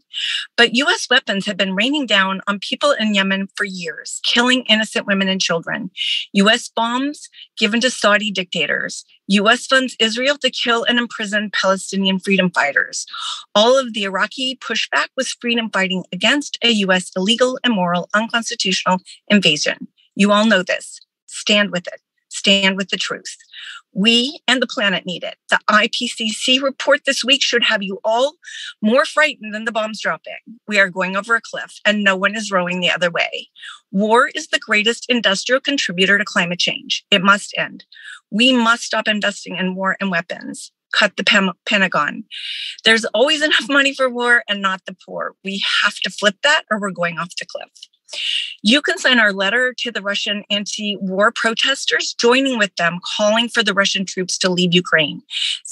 But US weapons have been raining down on people in Yemen for years, killing innocent women and children. US bombs given to Saudi dictators. US funds Israel to kill and imprison Palestinian freedom fighters. All of the Iraqi pushback was freedom fighting against a US illegal, immoral, unconstitutional invasion. You all know this. Stand with it. Stand with the truth. We and the planet need it. The IPCC report this week should have you all more frightened than the bombs dropping. We are going over a cliff and no one is rowing the other way. War is the greatest industrial contributor to climate change. It must end. We must stop investing in war and weapons. Cut the Pam- Pentagon. There's always enough money for war and not the poor. We have to flip that or we're going off the cliff. You can sign our letter to the Russian anti war protesters, joining with them, calling for the Russian troops to leave Ukraine.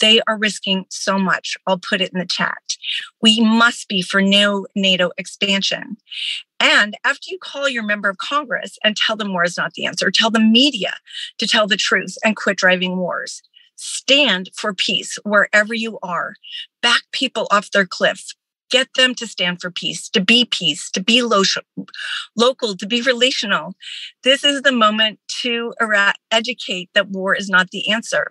They are risking so much. I'll put it in the chat. We must be for no NATO expansion. And after you call your member of Congress and tell them war is not the answer, tell the media to tell the truth and quit driving wars. Stand for peace wherever you are. Back people off their cliff get them to stand for peace, to be peace, to be lo- local, to be relational. This is the moment to era- educate that war is not the answer.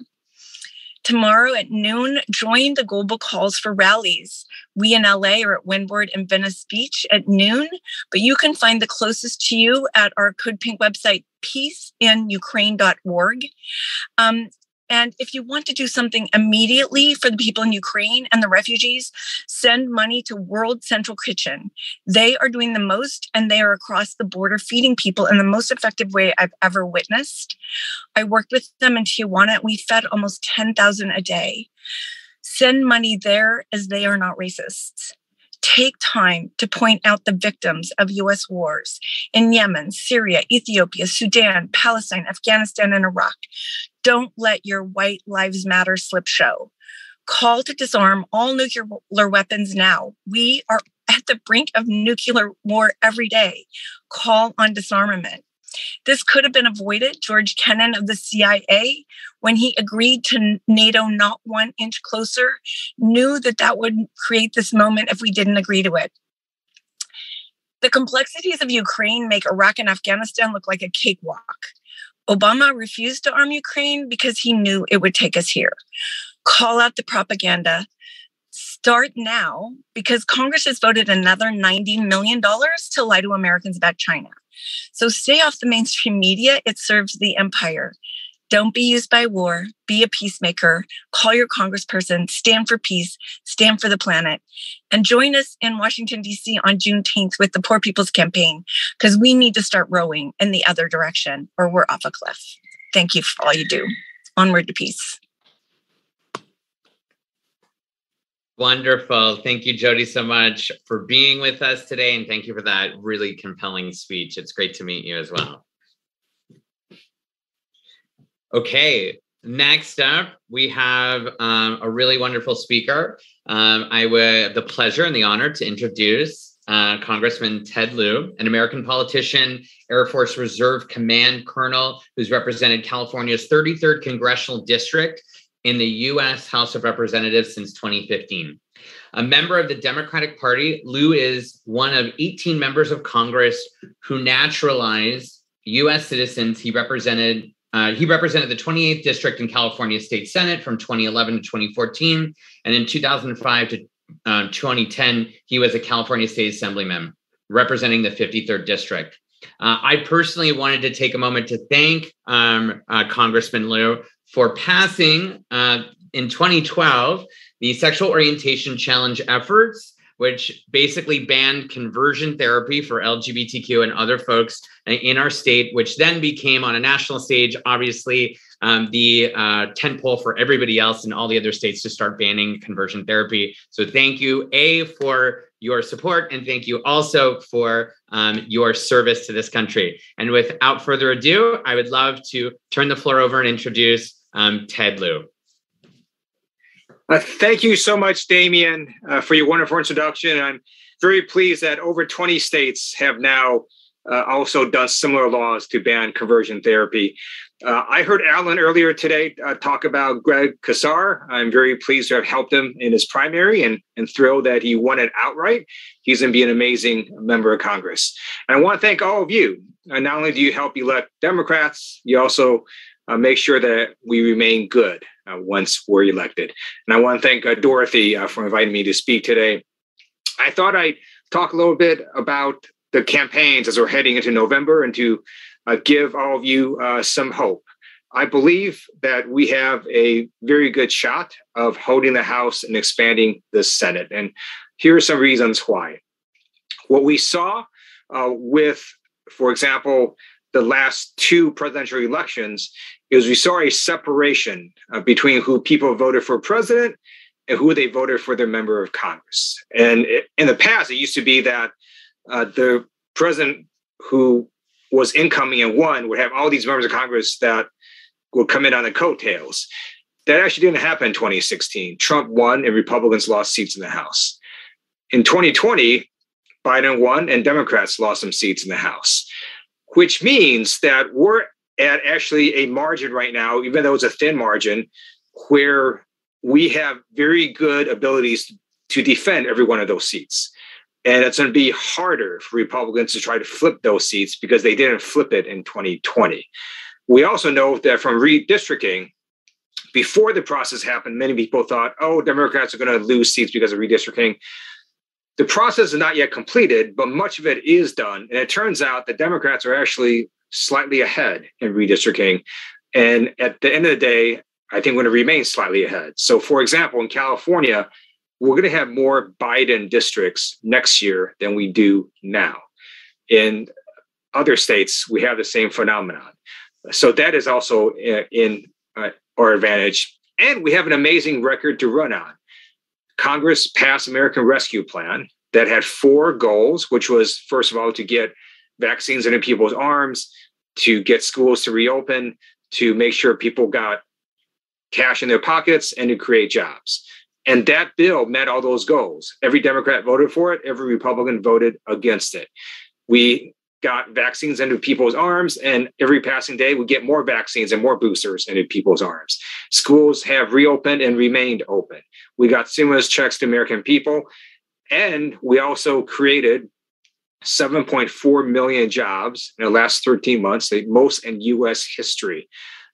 Tomorrow at noon, join the global calls for rallies. We in LA are at Windward and Venice Beach at noon, but you can find the closest to you at our Code Pink website, peaceinukraine.org. Um, and if you want to do something immediately for the people in Ukraine and the refugees, send money to World Central Kitchen. They are doing the most and they are across the border feeding people in the most effective way I've ever witnessed. I worked with them in Tijuana. We fed almost 10,000 a day. Send money there as they are not racists take time to point out the victims of US wars in Yemen, Syria, Ethiopia, Sudan, Palestine, Afghanistan, and Iraq. Don't let your white lives matter slip show. Call to disarm all nuclear weapons now. We are at the brink of nuclear war every day. Call on disarmament. This could have been avoided. George Kennan of the CIA, when he agreed to NATO not one inch closer, knew that that would create this moment if we didn't agree to it. The complexities of Ukraine make Iraq and Afghanistan look like a cakewalk. Obama refused to arm Ukraine because he knew it would take us here. Call out the propaganda. Start now because Congress has voted another $90 million to lie to Americans about China. So stay off the mainstream media. It serves the empire. Don't be used by war. Be a peacemaker. Call your congressperson. Stand for peace. Stand for the planet. And join us in Washington, D.C. on Juneteenth with the Poor People's Campaign, because we need to start rowing in the other direction or we're off a cliff. Thank you for all you do. Onward to peace. Wonderful. Thank you, Jodie, so much for being with us today. And thank you for that really compelling speech. It's great to meet you as well. Okay, next up, we have um, a really wonderful speaker. Um, I would have the pleasure and the honor to introduce uh, Congressman Ted Lieu, an American politician, Air Force Reserve Command Colonel, who's represented California's 33rd Congressional District in the US House of Representatives since 2015. A member of the Democratic Party, Lieu is one of 18 members of Congress who naturalized US citizens. He represented uh, he represented the 28th district in California State Senate from 2011 to 2014, and in 2005 to uh, 2010, he was a California State Assemblyman representing the 53rd district. Uh, I personally wanted to take a moment to thank um, uh, Congressman Lieu for passing uh, in 2012 the sexual orientation change efforts which basically banned conversion therapy for LGBTQ and other folks in our state, which then became on a national stage, obviously, um, the uh, tent pole for everybody else in all the other states to start banning conversion therapy. So thank you, A, for your support, and thank you also for um, your service to this country. And without further ado, I would love to turn the floor over and introduce um, Ted Lieu. Uh, thank you so much, Damien, uh, for your wonderful introduction. I'm very pleased that over 20 states have now uh, also done similar laws to ban conversion therapy. Uh, I heard Alan earlier today uh, talk about Greg Casar. I'm very pleased to have helped him in his primary and, and thrilled that he won it outright. He's going to be an amazing member of Congress. And I want to thank all of you. Uh, not only do you help elect Democrats, you also make sure that we remain good uh, once we're elected. And I want to thank uh, Dorothy uh, for inviting me to speak today. I thought I'd talk a little bit about the campaigns as we're heading into November and to uh, give all of you uh, some hope. I believe that we have a very good shot of holding the House and expanding the Senate. And here are some reasons why. What we saw uh, with, for example, the last two presidential elections is we saw a separation uh, between who people voted for president and who they voted for their member of Congress. And it, in the past, it used to be that uh, the president who was incoming and won would have all these members of Congress that would come in on the coattails. That actually didn't happen in 2016. Trump won and Republicans lost seats in the House. In 2020, Biden won and Democrats lost some seats in the House, which means that we're at actually a margin right now, even though it's a thin margin, where we have very good abilities to defend every one of those seats. And it's going to be harder for Republicans to try to flip those seats because they didn't flip it in 2020. We also know that from redistricting, before the process happened, many people thought, oh, Democrats are going to lose seats because of redistricting. The process is not yet completed, but much of it is done. And it turns out that Democrats are actually slightly ahead in redistricting. And at the end of the day, I think we're going to remain slightly ahead. So, for example, in California, we're going to have more Biden districts next year than we do now. In other states, we have the same phenomenon. So, that is also in uh, our advantage. And we have an amazing record to run on. Congress passed American Rescue Plan that had four goals, which was, first of all, to get vaccines into people's arms, to get schools to reopen, to make sure people got cash in their pockets, and to create jobs. And that bill met all those goals. Every Democrat voted for it, every Republican voted against it. We got vaccines into people's arms, and every passing day, we get more vaccines and more boosters into people's arms. Schools have reopened and remained open. We got stimulus checks to American people, and we also created 7.4 million jobs in the last 13 months, the most in US history.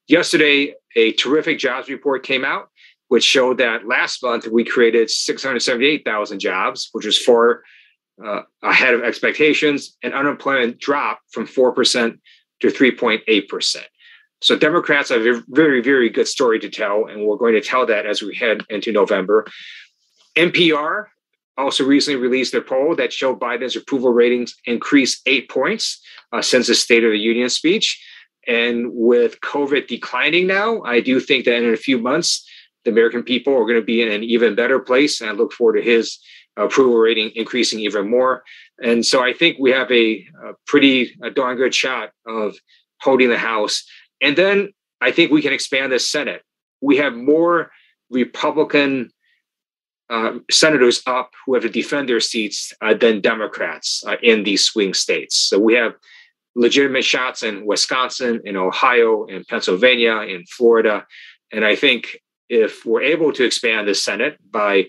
Yesterday, a terrific jobs report came out, which showed that last month we created 678,000 jobs, which was far uh, ahead of expectations, and unemployment dropped from 4% to 3.8%. So Democrats have a very, very good story to tell, and we're going to tell that as we head into November. NPR also recently released a poll that showed Biden's approval ratings increased eight points uh, since the State of the Union speech. And with COVID declining now, I do think that in a few months, the American people are going to be in an even better place. And I look forward to his approval rating increasing even more. And so I think we have a, a pretty a darn good shot of holding the House. And then I think we can expand the Senate. We have more Republican uh, senators up who have to defend their seats uh, than Democrats uh, in these swing states. So we have legitimate shots in Wisconsin, in Ohio, in Pennsylvania, in Florida. And I think if we're able to expand the Senate by,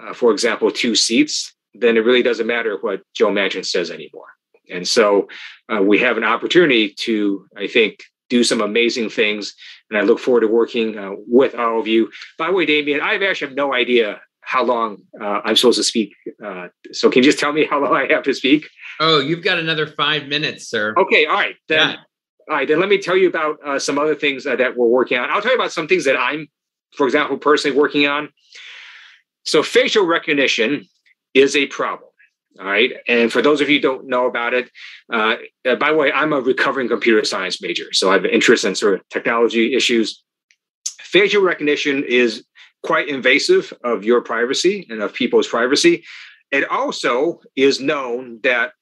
uh, for example, two seats, then it really doesn't matter what Joe Manchin says anymore. And so uh, we have an opportunity to, I think, do some amazing things. And I look forward to working uh, with all of you. By the way, Damien, I actually have no idea how long uh, I'm supposed to speak. Uh, so can you just tell me how long I have to speak? Oh, you've got another five minutes, sir. Okay, all right. Then, yeah. All right, then let me tell you about uh, some other things uh, that we're working on. I'll tell you about some things that I'm, for example, personally working on. So facial recognition is a problem. All right. And for those of you who don't know about it, uh, uh, by the way, I'm a recovering computer science major. So I have an interest in sort of technology issues. Facial recognition is quite invasive of your privacy and of people's privacy. It also is known that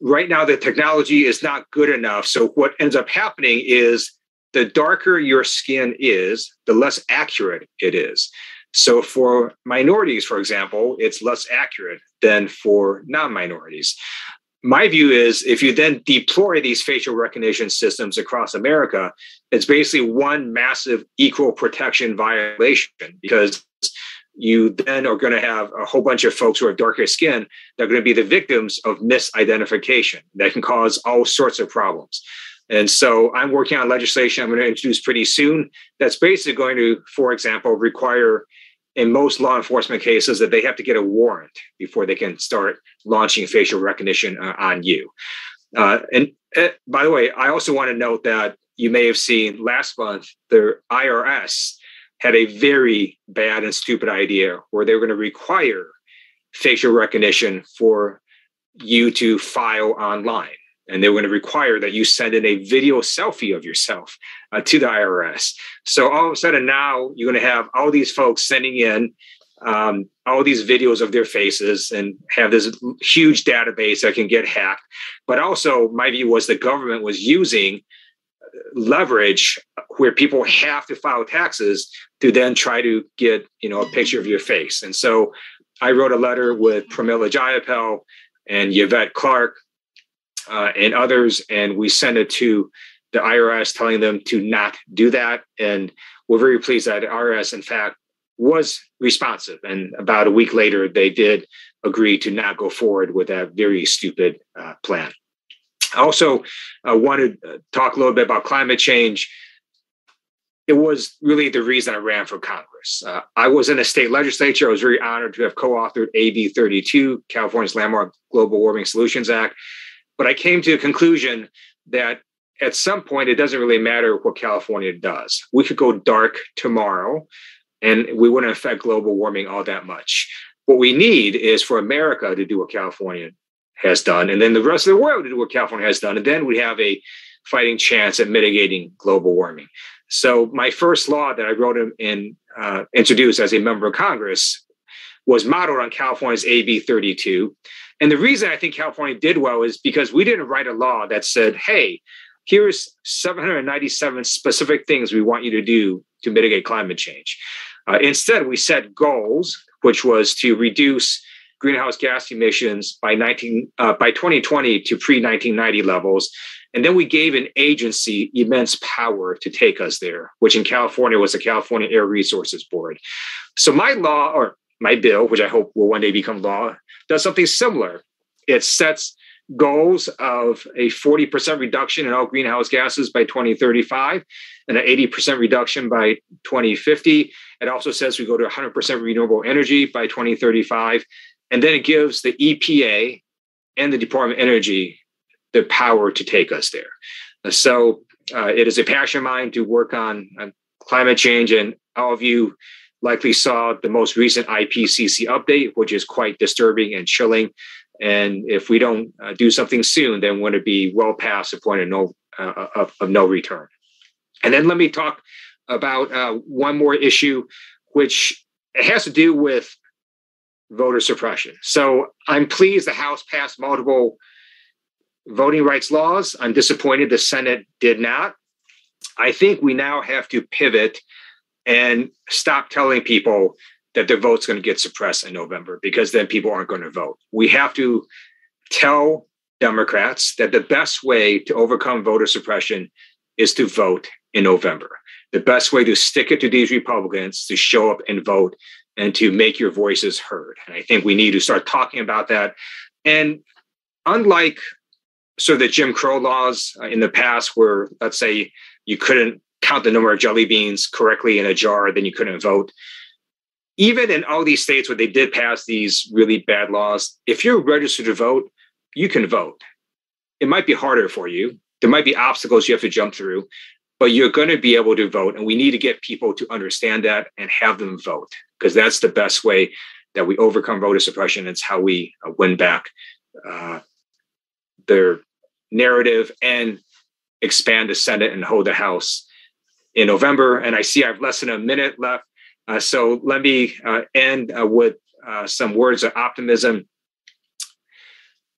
right now the technology is not good enough. So what ends up happening is the darker your skin is, the less accurate it is. So for minorities, for example, it's less accurate than for non-minorities. My view is if you then deploy these facial recognition systems across America, it's basically one massive equal protection violation because you then are going to have a whole bunch of folks who have darker skin that are going to be the victims of misidentification that can cause all sorts of problems. And so I'm working on legislation I'm going to introduce pretty soon that's basically going to, for example, require in most law enforcement cases that they have to get a warrant before they can start launching facial recognition uh, on you. Uh, and uh, by the way, I also want to note that you may have seen last month the IRS had a very bad and stupid idea where they were going to require facial recognition for you to file online. And they were going to require that you send in a video selfie of yourself uh, to the IRS. So all of a sudden now you're going to have all these folks sending in um, all these videos of their faces and have this huge database that can get hacked. But also, my view was the government was using leverage where people have to file taxes to then try to get you know a picture of your face. And so I wrote a letter with Pramila Jayapal and Yvette Clarke uh, and others, and we sent it to the IRS telling them to not do that. And we're very pleased that IRS, in fact, was responsive. And about a week later, they did agree to not go forward with that very stupid uh, plan. I also uh, wanted to talk a little bit about climate change. It was really the reason I ran for Congress. Uh, I was in a state legislature. I was very honored to have co authored AB 32, California's Landmark Global Warming Solutions Act. But I came to a conclusion that at some point, it doesn't really matter what California does. We could go dark tomorrow and we wouldn't affect global warming all that much. What we need is for America to do what California has done, and then the rest of the world to do what California has done. And then we have a fighting chance at mitigating global warming. So my first law that I wrote in, uh, introduced as a member of Congress was modeled on California's AB 32. And the reason I think California did well is because we didn't write a law that said, hey, here's 797 specific things we want you to do to mitigate climate change. Uh, instead, we set goals, which was to reduce greenhouse gas emissions by 19 uh, by 2020 to pre 1990 levels. And then we gave an agency immense power to take us there, which in California was the California Air Resources Board. So my law or my bill, which I hope will one day become law, does something similar. It sets goals of a 40% reduction in all greenhouse gases by 2035 and an 80% reduction by 2050. It also says we go to 100% renewable energy by 2035. And then it gives the EPA and the Department of Energy the power to take us there. So uh, it is a passion of mine to work on, on climate change. And all of you likely saw the most recent IPCC update, which is quite disturbing and chilling. And if we don't uh, do something soon, then we're going to be well past the point of no uh, of, of, no return. And then let me talk about uh, one more issue, which has to do with voter suppression. So I'm pleased the House passed multiple voting rights laws. I'm disappointed the Senate did not. I think we now have to pivot and stop telling people that their vote's going to get suppressed in November because then people aren't going to vote. We have to tell Democrats that the best way to overcome voter suppression is to vote in November. The best way to stick it to these Republicans is to show up and vote and to make your voices heard. And I think we need to start talking about that. And unlike sort of the Jim Crow laws uh, in the past, where let's say you couldn't count the number of jelly beans correctly in a jar, then you couldn't vote even in all these states where they did pass these really bad laws, if you're registered to vote, you can vote. It might be harder for you. There might be obstacles you have to jump through, but you're going to be able to vote. And we need to get people to understand that and have them vote because that's the best way that we overcome voter suppression. It's how we uh, win back uh, their narrative and expand the Senate and hold the House in November. And I see I have less than a minute left. Uh, so let me uh, end uh, with uh, some words of optimism.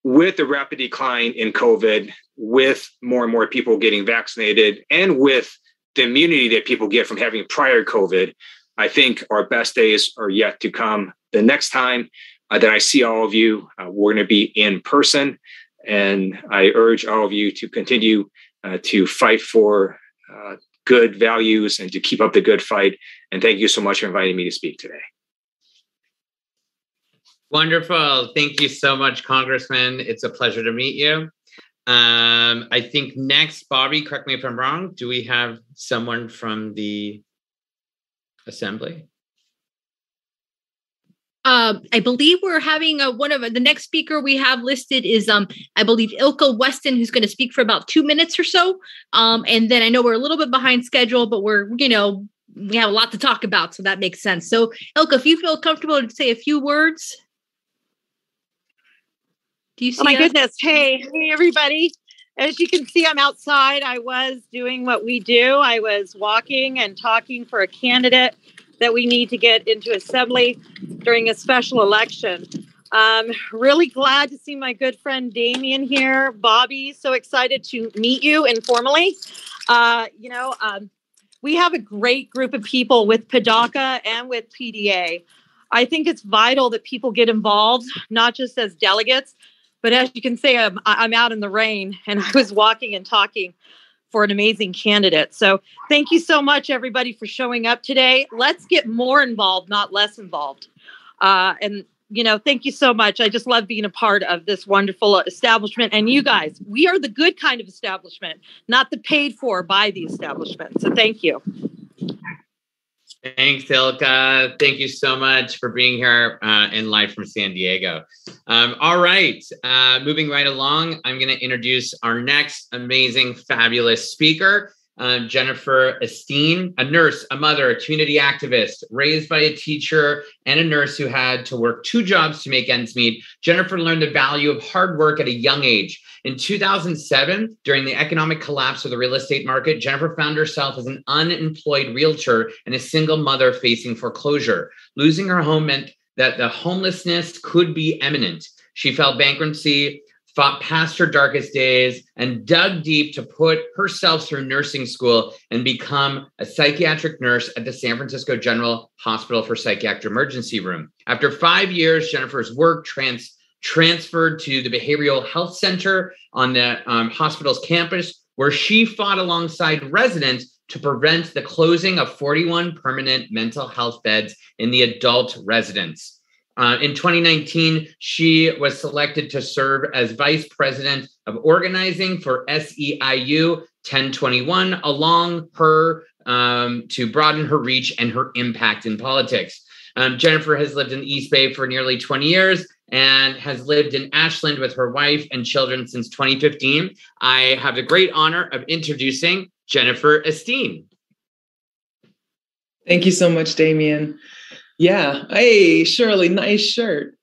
With the rapid decline in COVID, with more and more people getting vaccinated, and with the immunity that people get from having prior COVID, I think our best days are yet to come. The next time uh, that I see all of you, uh, we're going to be in person. And I urge all of you to continue to fight for good values and to keep up the good fight. And thank you so much for inviting me to speak today. Wonderful. Thank you so much, Congressman. It's a pleasure to meet you. Um, I think next, Bobby, correct me if I'm wrong. Do we have someone from the assembly? Uh, I believe we're having a, one of the next speaker we have listed is um I believe Ilka Weston who's going to speak for about two minutes or so. Um, and then I know we're a little bit behind schedule, but we're you know we have a lot to talk about, so that makes sense. So Ilka, if you feel comfortable to say a few words. Do you see? Oh my us? goodness! Hey, hey, everybody! As you can see, I'm outside. I was doing what we do. I was walking and talking for a candidate that we need to get into assembly during a special election. Um, really glad to see my good friend Damien here. Bobby, so excited to meet you informally. Uh, you know, um, we have a great group of people with PDACA and with PDA. I think it's vital that people get involved, not just as delegates, but as you can see, I'm, I'm out in the rain and I was walking and talking for an amazing candidate. So thank you so much, everybody, for showing up today. Let's get more involved, not less involved. Uh, and you know, thank you so much. I just love being a part of this wonderful establishment. And you guys, we are the good kind of establishment, not the paid for by the establishment. So thank you. Thanks, Ilka. Thank you so much for being here uh, in live from San Diego. Um, all right, uh, moving right along, I'm going to introduce our next amazing, fabulous speaker. Um, Jennifer Esteen, a nurse, a mother, a community activist, raised by a teacher and a nurse who had to work two jobs to make ends meet. Jennifer learned the value of hard work at a young age. In 2007, during the economic collapse of the real estate market, Jennifer found herself as an unemployed realtor and a single mother facing foreclosure. Losing her home meant that the homelessness could be imminent. She felt bankruptcy fought past her darkest days and dug deep to put herself through nursing school and become a psychiatric nurse at the San Francisco General Hospital for Psychiatric Emergency Room. After five years, Jennifer's work trans- transferred to the Behavioral Health Center on the um, hospital's campus, where she fought alongside residents to prevent the closing of 41 permanent mental health beds in the adult residence. Uh, in 2019, she was selected to serve as vice president of organizing for SEIU 1021, along her um, to broaden her reach and her impact in politics. Um, Jennifer has lived in the East Bay for nearly 20 years and has lived in Ashland with her wife and children since 2015. I have the great honor of introducing Jennifer Esteen. Thank you so much, Damien. Yeah. Hey, Shirley, nice shirt.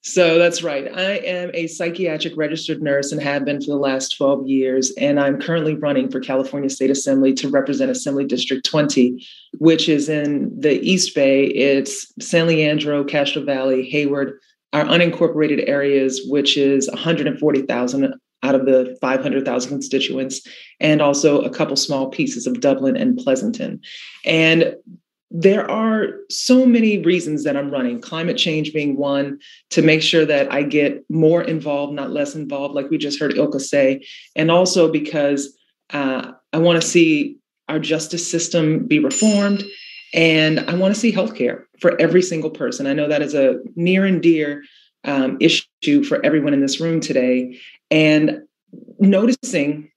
So that's right. I am a psychiatric registered nurse and have been for the last 12 years. And I'm currently running for California State Assembly to represent Assembly District 20, which is in the East Bay. It's San Leandro, Castro Valley, Hayward, our unincorporated areas, which is 140,000 out of the 500,000 constituents, and also a couple small pieces of Dublin and Pleasanton. And there are so many reasons that I'm running, climate change being one, to make sure that I get more involved, not less involved, like we just heard Ilka say. And also because uh, I want to see our justice system be reformed and I want to see healthcare for every single person. I know that is a near and dear um, issue for everyone in this room today. And noticing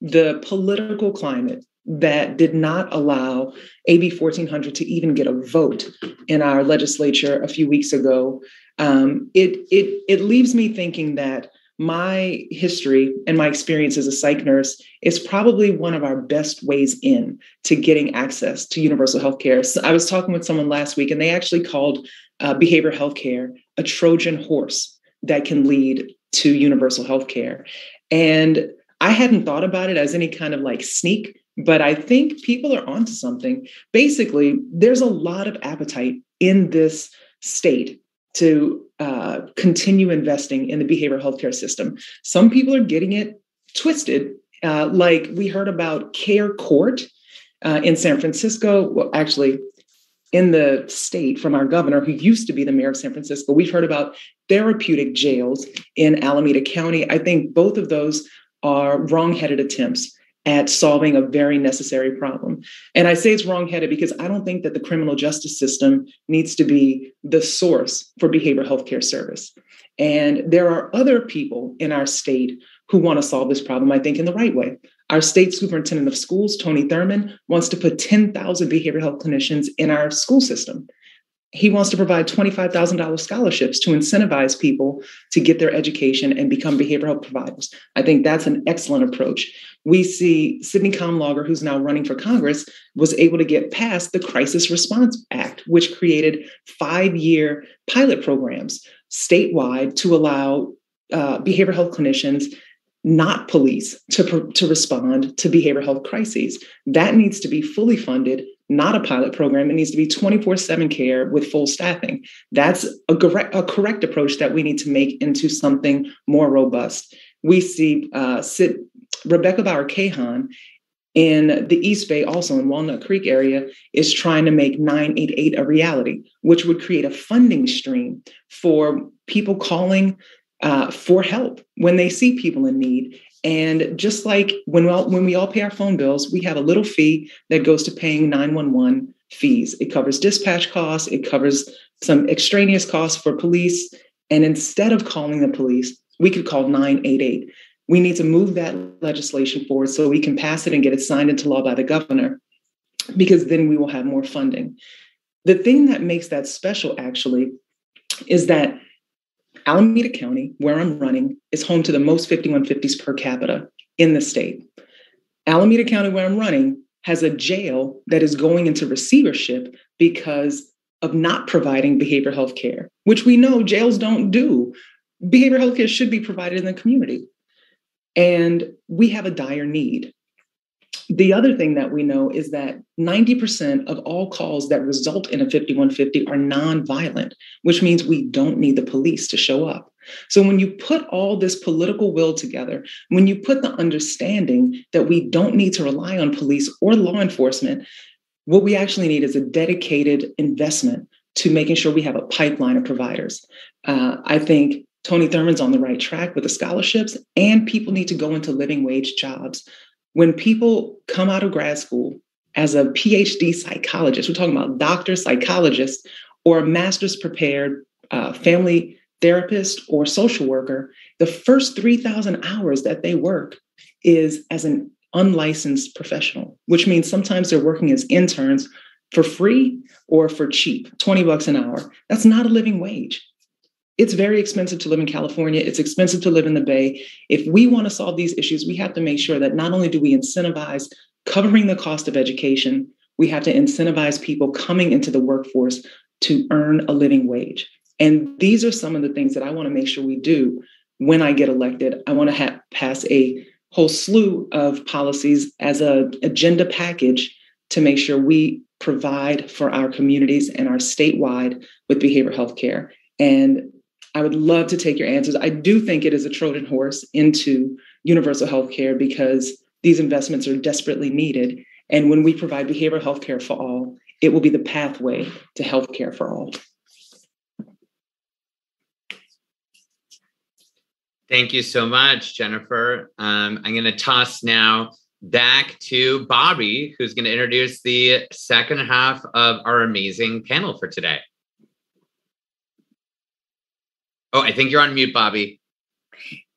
the political climate that did not allow AB 1400 to even get a vote in our legislature a few weeks ago. Um, it, it, it leaves me thinking that my history and my experience as a psych nurse is probably one of our best ways in to getting access to universal health care. So I was talking with someone last week and they actually called uh, behavioral health care a Trojan horse that can lead to universal health care. And I hadn't thought about it as any kind of like sneak, but I think people are onto something. Basically, there's a lot of appetite in this state to uh, continue investing in the behavioral healthcare system. Some people are getting it twisted, uh, like we heard about Care Court uh, in San Francisco. Well, actually, in the state from our governor, who used to be the mayor of San Francisco. We've heard about therapeutic jails in Alameda County. I think both of those are wrong-headed attempts at solving a very necessary problem. And I say it's wrongheaded because I don't think that the criminal justice system needs to be the source for behavioral health care service. And there are other people in our state who want to solve this problem, I think, in the right way. Our state superintendent of schools, Tony Thurmond, wants to put 10,000 behavioral health clinicians in our school system he wants to provide $25,000 scholarships to incentivize people to get their education and become behavioral health providers. I think that's an excellent approach. We see Sydney Kamlager, who's now running for Congress, was able to get past the Crisis Response Act, which created five year pilot programs statewide to allow uh, behavioral health clinicians not police to, to respond to behavioral health crises. That needs to be fully funded not a pilot program. It needs to be 24 7 care with full staffing. That's a correct, a correct approach that we need to make into something more robust. We see uh, sit, Rebecca Bauer Kahan in the East Bay, also in Walnut Creek area, is trying to make 988 a reality, which would create a funding stream for people calling uh, for help when they see people in need and just like when we, all, when we all pay our phone bills, we have a little fee that goes to paying 911 fees. It covers dispatch costs, it covers some extraneous costs for police. And instead of calling the police, we could call 988. We need to move that legislation forward so we can pass it and get it signed into law by the governor, because then we will have more funding. The thing that makes that special actually is that Alameda County, where I'm running, is home to the most 5150s per capita in the state. Alameda County, where I'm running, has a jail that is going into receivership because of not providing behavioral health care, which we know jails don't do. Behavioral health care should be provided in the community. And we have a dire need. The other thing that we know is that 90% of all calls that result in a 5150 are nonviolent, which means we don't need the police to show up. So when you put all this political will together, when you put the understanding that we don't need to rely on police or law enforcement, what we actually need is a dedicated investment to making sure we have a pipeline of providers. Uh, I think Tony Thurmond's on the right track with the scholarships, and people need to go into living wage jobs when people come out of grad school as a PhD psychologist, we're talking about doctor, psychologist, or a master's prepared uh, family therapist or social worker, the first 3,000 hours that they work is as an unlicensed professional, which means sometimes they're working as interns for free or for cheap, 20 bucks an hour. That's not a living wage it's very expensive to live in California. It's expensive to live in the Bay. If we want to solve these issues, we have to make sure that not only do we incentivize covering the cost of education, we have to incentivize people coming into the workforce to earn a living wage. And these are some of the things that I want to make sure we do when I get elected. I want to have, pass a whole slew of policies as an agenda package to make sure we provide for our communities and our statewide with behavioral health care. And I would love to take your answers. I do think it is a Trojan horse into universal health care because these investments are desperately needed. And when we provide behavioral health care for all, it will be the pathway to health care for all. Thank you so much, Jennifer. Um, I'm going to toss now back to Bobby, who's going to introduce the second half of our amazing panel for today. Oh, I think you're on mute, Bobby.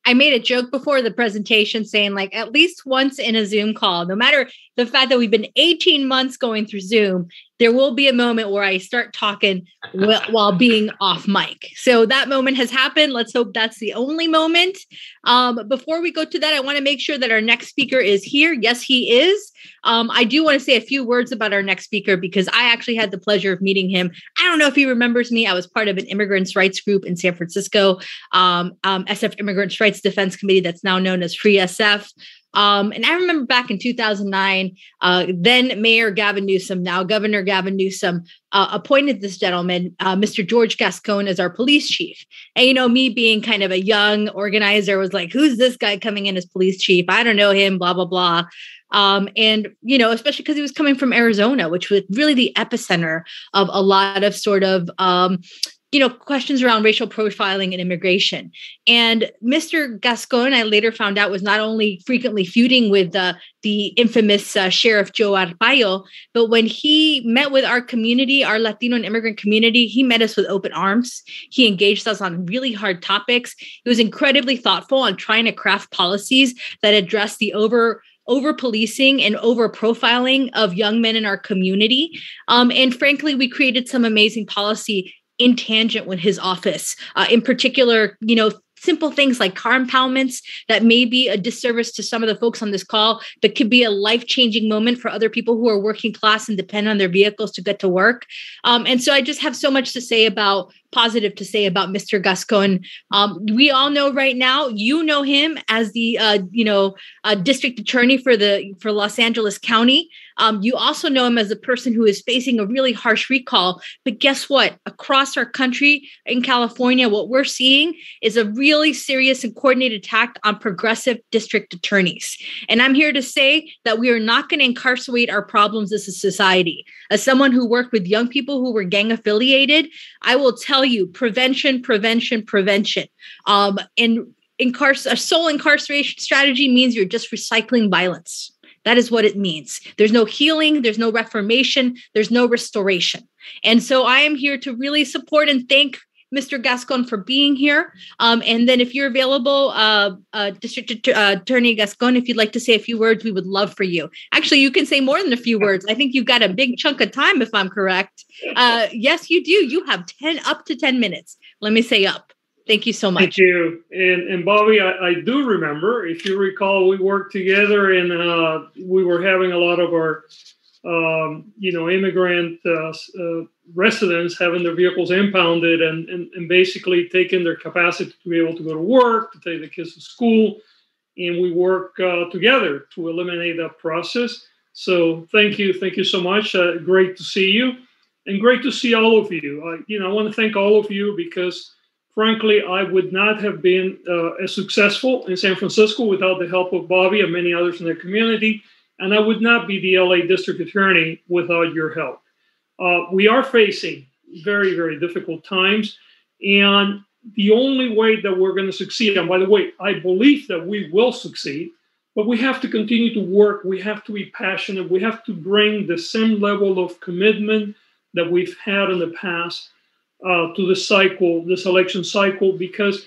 I made a joke before the presentation saying, like, at least once in a Zoom call, no matter the fact that we've been 18 months going through Zoom, there will be a moment where I start talking while, being off mic. So that moment has happened. Let's hope that's the only moment. Um, before we go to that, I want to make sure that our next speaker is here. Yes, he is. Um, I do want to say a few words about our next speaker because I actually had the pleasure of meeting him. I don't know if he remembers me. I was part of an immigrants' rights group in San Francisco, um, um, SF Immigrants' Rights Defense Committee, that's now known as Free SF. Um, and I remember back in 2009, uh, then Mayor Gavin Newsom, now Governor Gavin Newsom, uh, appointed this gentleman, uh, Mr. George Gascon, as our police chief. And, you know, me being kind of a young organizer was like, who's this guy coming in as police chief? I don't know him, blah, blah, blah. Um, and, you know, especially because he was coming from Arizona, which was really the epicenter of a lot of sort of, um, you know, questions around racial profiling and immigration. And Mr. Gascon, I later found out, was not only frequently feuding with uh, the infamous uh, Sheriff Joe Arpaio, but when he met with our community, our Latino and immigrant community, he met us with open arms. He engaged us on really hard topics. He was incredibly thoughtful on trying to craft policies that address the over over policing and over profiling of young men in our community. Um, and frankly, we created some amazing policy in tangent with his office. Uh, in particular, you know, simple things like car impoundments that may be a disservice to some of the folks on this call, but could be a life changing moment for other people who are working class and depend on their vehicles to get to work. Um, and so I just have so much to say about positive to say about Mr. Gascon. Um, we all know right now, you know him as the uh, you know uh, district attorney for the for Los Angeles County. Um, you also know him as a person who is facing a really harsh recall. But guess what? Across our country in California, what we're seeing is a really serious and coordinated attack on progressive district attorneys. And I'm here to say that we are not going to incarcerate our problems as a society. As someone who worked with young people who were gang affiliated, I will tell you prevention, prevention, prevention. Um, and a sole incarceration strategy means you're just recycling violence. That is what it means. There's no healing, there's no reformation, there's no restoration. And so I am here to really support and thank Mr. Gascon for being here. Um, and then if you're available, uh, uh, District uh, Attorney Gascon, if you'd like to say a few words, we would love for you. Actually, you can say more than a few words. I think you've got a big chunk of time, if I'm correct. Uh, yes, you do. You have 10 up to 10 minutes. Let me say up. Thank you so much. Thank you. And, and Bobby, I, I do remember, if you recall, we worked together and uh, we were having a lot of our, um, you know, immigrant uh, uh, residents having their vehicles impounded and, and, and basically taking their capacity to be able to go to work, to take the kids to school. And we work uh, together to eliminate that process. So thank you. Thank you so much. Uh, great to see you and great to see all of you. you know, I want to thank all of you because frankly, I would not have been uh, as successful in San Francisco without the help of Bobby and many others in the community. And I would not be the LA district attorney without your help. Uh, we are facing very, very difficult times. And the only way that we're going to succeed, and by the way, I believe that we will succeed, but we have to continue to work. We have to be passionate. We have to bring the same level of commitment that we've had in the past uh, to the cycle, this election cycle, because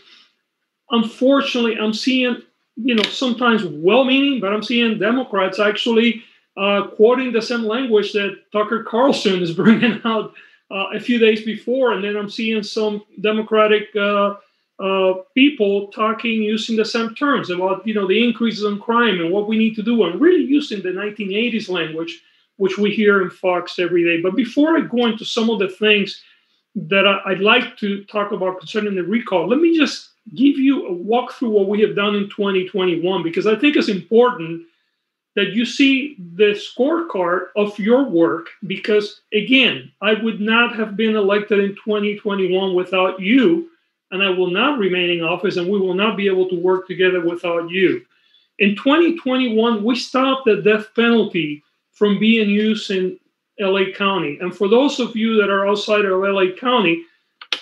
unfortunately, I'm seeing, you know, sometimes well-meaning, but I'm seeing Democrats actually uh, quoting the same language that Tucker Carlson is bringing out uh, a few days before, and then I'm seeing some Democratic uh, uh, people talking using the same terms about, you know, the increases in crime and what we need to do, and really using the 1980s language, which we hear in Fox every day. But before I go into some of the things that I'd like to talk about concerning the recall. Let me just give you a walk through what we have done in 2021 because I think it's important that you see the scorecard of your work because again i would not have been elected in 2021 without you and i will not remain in office and we will not be able to work together without you in 2021 we stopped the death penalty from being used in LA County. And for those of you that are outside of LA County,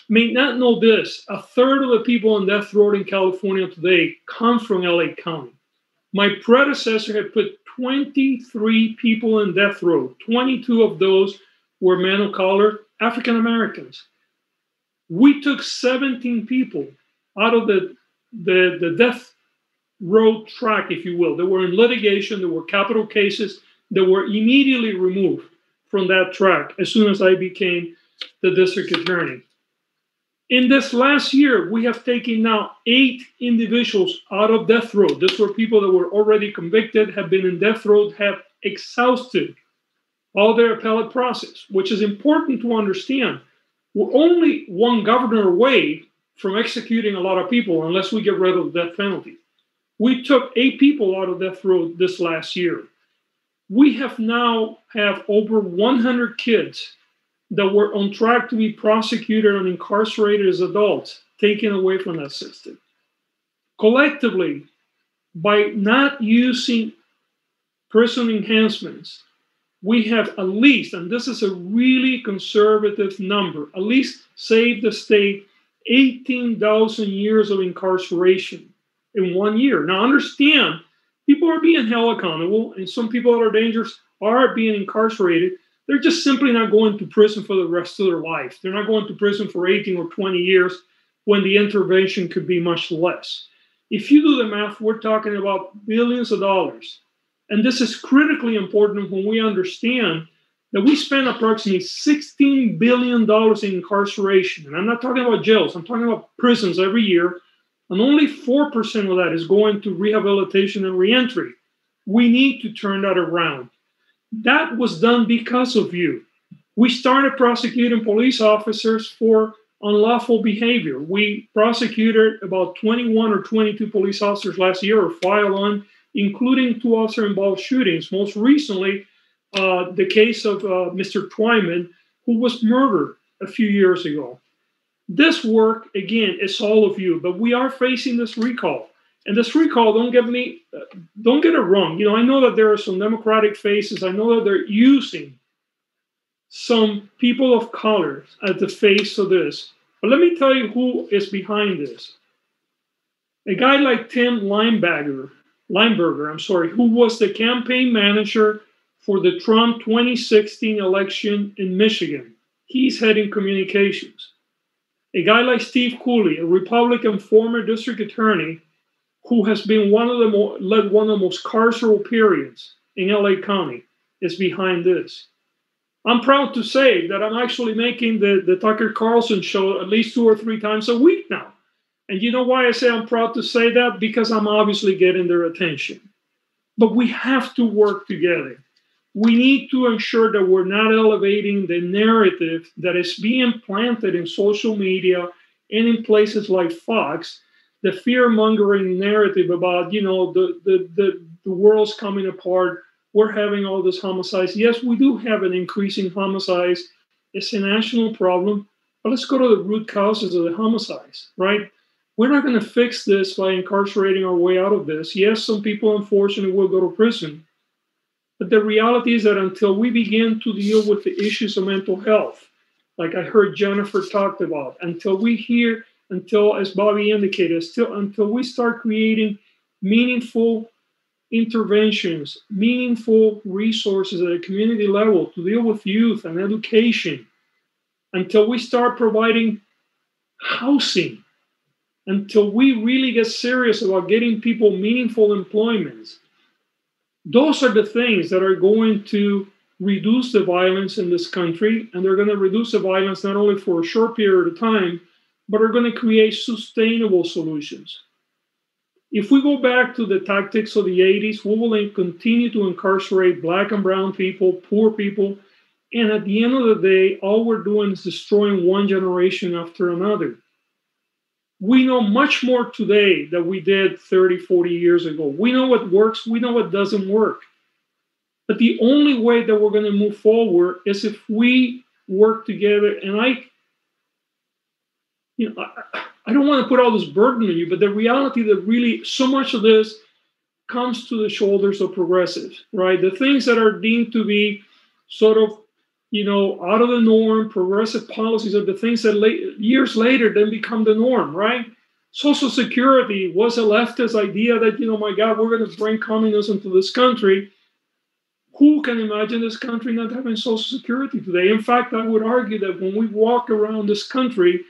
may not know this a third of the people on death row in California today come from LA County. My predecessor had put 23 people in death row, 22 of those were men of color, African Americans. We took 17 people out of the, the, the death row track, if you will. They were in litigation, there were capital cases that were immediately removed from that track as soon as I became the district attorney. In this last year, we have taken now eight individuals out of death row. These were people that were already convicted, have been in death row, have exhausted all their appellate process, which is important to understand. We're only one governor away from executing a lot of people unless we get rid of the death penalty. We took eight people out of death row this last year. We have now have over 100 kids that were on track to be prosecuted and incarcerated as adults taken away from that system. Collectively, by not using prison enhancements, we have at least, and this is a really conservative number, at least saved the state 18,000 years of incarceration in one year. Now, understand, people are being held accountable, and some people that are dangerous are being incarcerated they're just simply not going to prison for the rest of their life. They're not going to prison for 18 or 20 years when the intervention could be much less. If you do the math, we're talking about billions of dollars. And this is critically important when we understand that we spend approximately $16 billion in incarceration. And I'm not talking about jails, I'm talking about prisons every year. And only 4% of that is going to rehabilitation and reentry. We need to turn that around. That was done because of you. We started prosecuting police officers for unlawful behavior. We prosecuted about 21 or 22 police officers last year or filed on, including two officer involved shootings. Most recently, uh, the case of uh, Mr. Twyman, who was murdered a few years ago. This work, again, is all of you, but we are facing this recall. And this recall, don't get me, uh, don't get it wrong. You know, I know that there are some Democratic faces. I know that they're using some people of color at the face of this. But let me tell you who is behind this. A guy like Tim Lineberger, Lineberger, I'm sorry, who was the campaign manager for the Trump 2016 election in Michigan. He's heading communications. A guy like Steve Cooley, a Republican former district attorney, who has been one of the more, led one of the most carceral periods in LA County, is behind this. I'm proud to say that I'm actually making the, the Tucker Carlson show at least two or three times a week now. And you know why I say I'm proud to say that? Because I'm obviously getting their attention. But we have to work together. We need to ensure that we're not elevating the narrative that is being planted in social media and in places like Fox the fear mongering narrative about you know the, the the the world's coming apart. We're having all this homicides. Yes we do have an increasing homicides. It's a national problem but let's go to the root causes of the homicides right? We're not going to fix this by incarcerating our way out of this. Yes some people unfortunately will go to prison but the reality is that until we begin to deal with the issues of mental health like i heard jennifer talked about until we hear until, as Bobby indicated, still until we start creating meaningful interventions, meaningful resources at a community level to deal with youth and education, until we start providing housing, until we really get serious about getting people meaningful employments. Those are the things that are going to reduce the violence in this country, and they're going to reduce the violence not only for a short period of time, but are going to create sustainable solutions. If we go back to the tactics of the 80s, we will continue to incarcerate black and brown people, poor people, and at the end of the day, all we're doing is destroying one generation after another. We know much more today than we did 30, 40 years ago. We know what works, we know what doesn't work. But the only way that we're going to move forward is if we work together. And I you know, I, I don't want to put all this burden on you, but the reality that really so much of this comes to the shoulders of progressives, right? The things that are deemed to be sort of, you know, out of the norm, progressive policies are the things that late, years later then become the norm, right? Social Security was a leftist idea that, you know, my God, we're going to bring communism to this country. Who can imagine this country not having Social Security today? In fact, I would argue that when we walk around this country,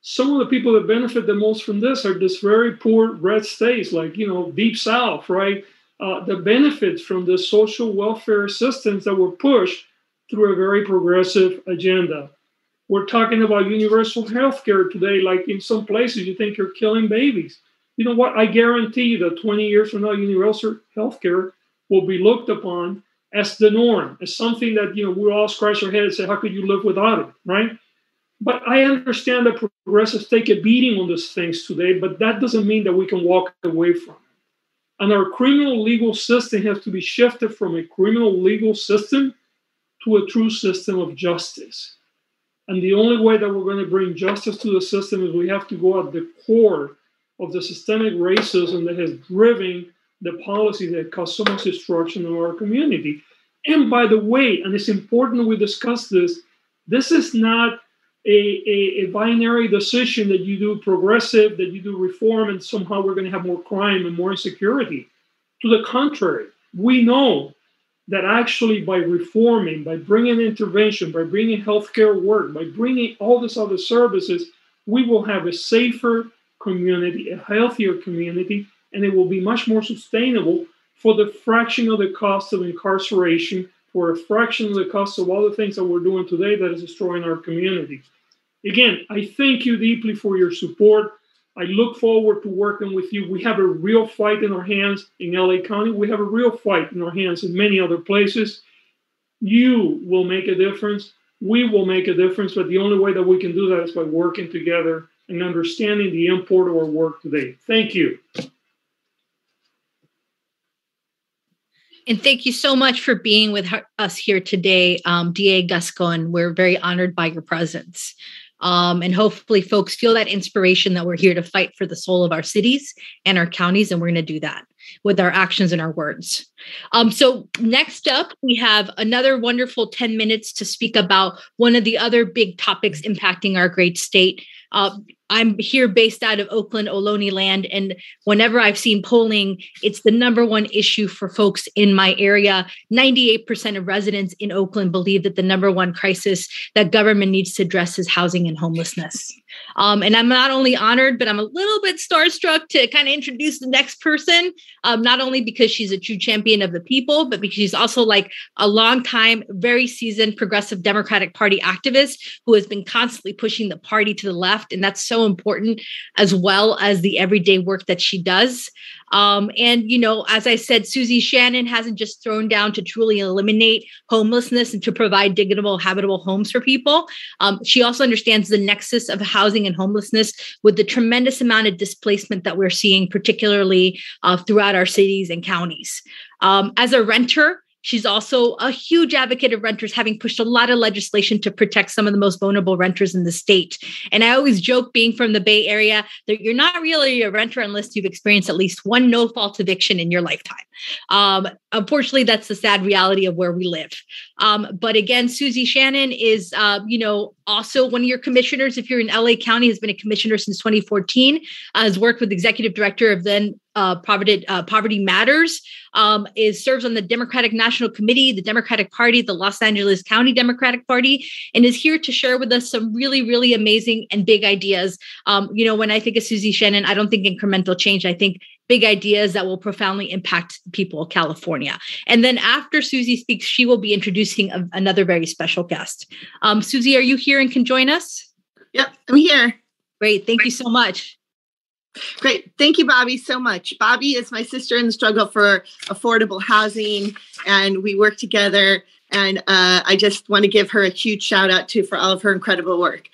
some of the people that benefit the most from this are this very poor red states, like you know deep south, right? uh, the benefits from the social welfare assistance that were pushed through a very progressive agenda. We're talking about universal health care today, like in some places you think you're killing babies. You know what? I guarantee you that 20 years from now, universal health care will be looked upon as the norm, as something that you know we all scratch our head and say, "How could you live without it?" Right? But I understand that progressives take a beating on these things today, but that doesn't mean that we can walk away from it. And our criminal legal system has to be shifted from a criminal legal system to a true system of justice. And the only way that we're going to bring justice to the system is we have to go at the core of the systemic racism that has driven the policy that caused so much destruction in our community. And by the way, and it's important we discuss this, this is not a, a, a, binary decision that you do progressive, that you do reform, and somehow we're going to have more crime and more insecurity. To the contrary, we know that actually by reforming, by bringing intervention, by bringing healthcare work, by bringing all these other services, we will have a safer community, a healthier community, and it will be much more sustainable for the fraction of the cost of incarceration, for a fraction of the cost of all the things that we're doing today that is destroying our community. Again, I thank you deeply for your support. I look forward to working with you. We have a real fight in our hands in LA County. We have a real fight in our hands in many other places. You will make a difference. We will make a difference, but the only way that we can do that is by working together and understanding the import of our work today. Thank you. And thank you so much for being with us here today, um, DA Gascon. We're very honored by your presence. Um, and hopefully, folks feel that inspiration that we're here to fight for the soul of our cities and our counties. And we're going to do that with our actions and our words. Um, so, next up, we have another wonderful 10 minutes to speak about one of the other big topics impacting our great state. Uh, I'm here based out of Oakland, Ohlone land. And whenever I've seen polling, it's the number one issue for folks in my area. 98% of residents in Oakland believe that the number one crisis that government needs to address is housing and homelessness. Um, and I'm not only honored, but I'm a little bit starstruck to kind of introduce the next person, um, not only because she's a true champion of the people, but because she's also like a long time, very seasoned progressive Democratic Party activist who has been constantly pushing the party to the left. And that's so important, as well as the everyday work that she does. Um, and, you know, as I said, Susie Shannon hasn't just thrown down to truly eliminate homelessness and to provide dignitable, habitable homes for people. Um, she also understands the nexus of housing and homelessness with the tremendous amount of displacement that we're seeing, particularly uh, throughout our cities and counties. Um, as a renter, She's also a huge advocate of renters, having pushed a lot of legislation to protect some of the most vulnerable renters in the state. And I always joke, being from the Bay Area, that you're not really a renter unless you've experienced at least one no fault eviction in your lifetime. Um, unfortunately, that's the sad reality of where we live. Um, but again, Susie Shannon is, uh, you know, also one of your commissioners. If you're in LA County, has been a commissioner since 2014. Uh, has worked with executive director of then uh, Poverty, uh, Poverty Matters, um, is serves on the Democratic National Committee, the Democratic Party, the Los Angeles County Democratic Party, and is here to share with us some really, really amazing and big ideas. Um, you know, when I think of Susie Shannon, I don't think incremental change. I think big ideas that will profoundly impact people of California. And then after Susie speaks, she will be introducing a, another very special guest. Um, Susie, are you here and can join us? Yep, I'm here. Great. Thank you so much. Great. Thank you, Bobby, so much. Bobby is my sister in the struggle for affordable housing, and we work together. And uh, I just want to give her a huge shout out to for all of her incredible work.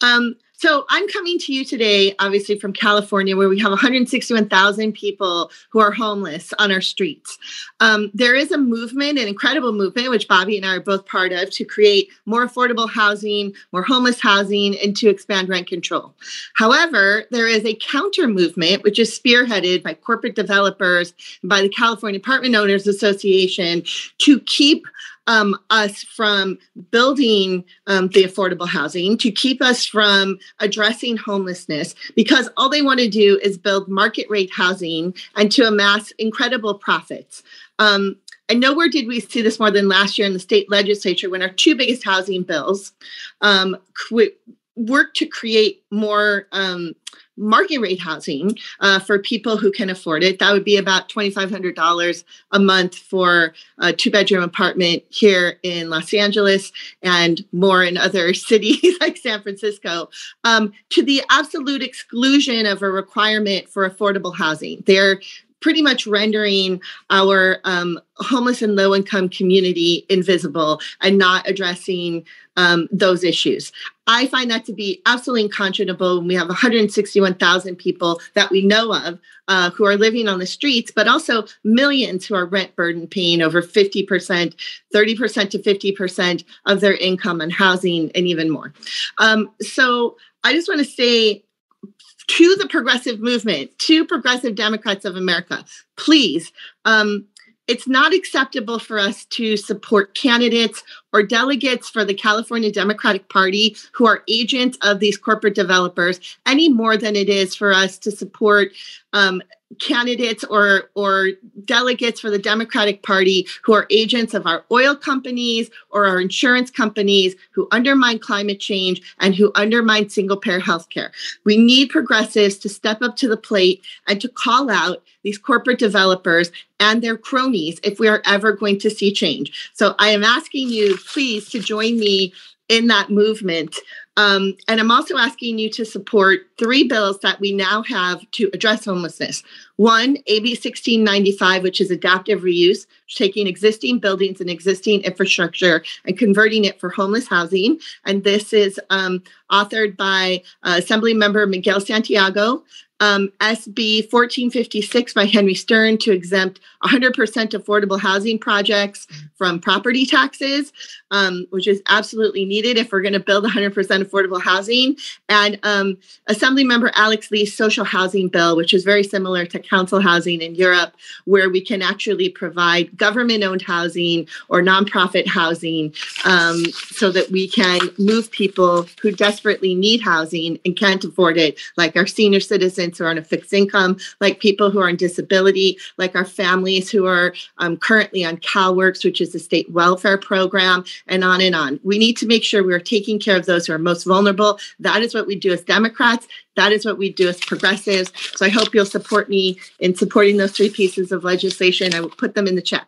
Um, so I'm coming to you today, obviously from California, where we have 161,000 people who are homeless on our streets. Um, there is a movement, an incredible movement, which Bobby and I are both part of, to create more affordable housing, more homeless housing, and to expand rent control. However, there is a counter movement, which is spearheaded by corporate developers and by the California Apartment Owners Association to keep um, us from building um, the affordable housing, to keep us from addressing homelessness, because all they want to do is build market rate housing and to amass incredible profits. Um, and nowhere did we see this more than last year in the state legislature when our two biggest housing bills um, worked to create more um, market rate housing uh, for people who can afford it. That would be about $2,500 a month for a two bedroom apartment here in Los Angeles and more in other cities like San Francisco, um, to the absolute exclusion of a requirement for affordable housing. They're pretty much rendering our um, homeless and low income community invisible and not addressing um, those issues. I find that to be absolutely unconscionable when we have 161,000 people that we know of uh, who are living on the streets, but also millions who are rent burden paying over 50%, 30% to 50% of their income on housing and even more. Um, so I just want to say to the progressive movement, to progressive Democrats of America, please, um, it's not acceptable for us to support candidates or delegates for the California Democratic Party who are agents of these corporate developers any more than it is for us to support um, candidates or or delegates for the Democratic Party who are agents of our oil companies or our insurance companies who undermine climate change and who undermine single payer healthcare. We need progressives to step up to the plate and to call out these corporate developers and their cronies if we are ever going to see change. So I am asking you please to join me in that movement. Um, and I'm also asking you to support three bills that we now have to address homelessness. One, AB 1695, which is adaptive reuse, taking existing buildings and existing infrastructure and converting it for homeless housing. And this is um, authored by uh, Assembly Member Miguel Santiago, um, SB 1456 by Henry Stern to exempt 100% affordable housing projects from property taxes, um, which is absolutely needed if we're going to build 100% affordable housing. And um, Assemblymember Alex Lee's social housing bill, which is very similar to council housing in Europe, where we can actually provide government owned housing or nonprofit housing um, so that we can move people who desperately need housing and can't afford it, like our senior citizens who are on a fixed income, like people who are on disability, like our families who are um, currently on CalWORKS, which is the state welfare program, and on and on. We need to make sure we are taking care of those who are most vulnerable. That is what we do as Democrats. That is what we do as progressives. So I hope you'll support me in supporting those three pieces of legislation. I will put them in the chat.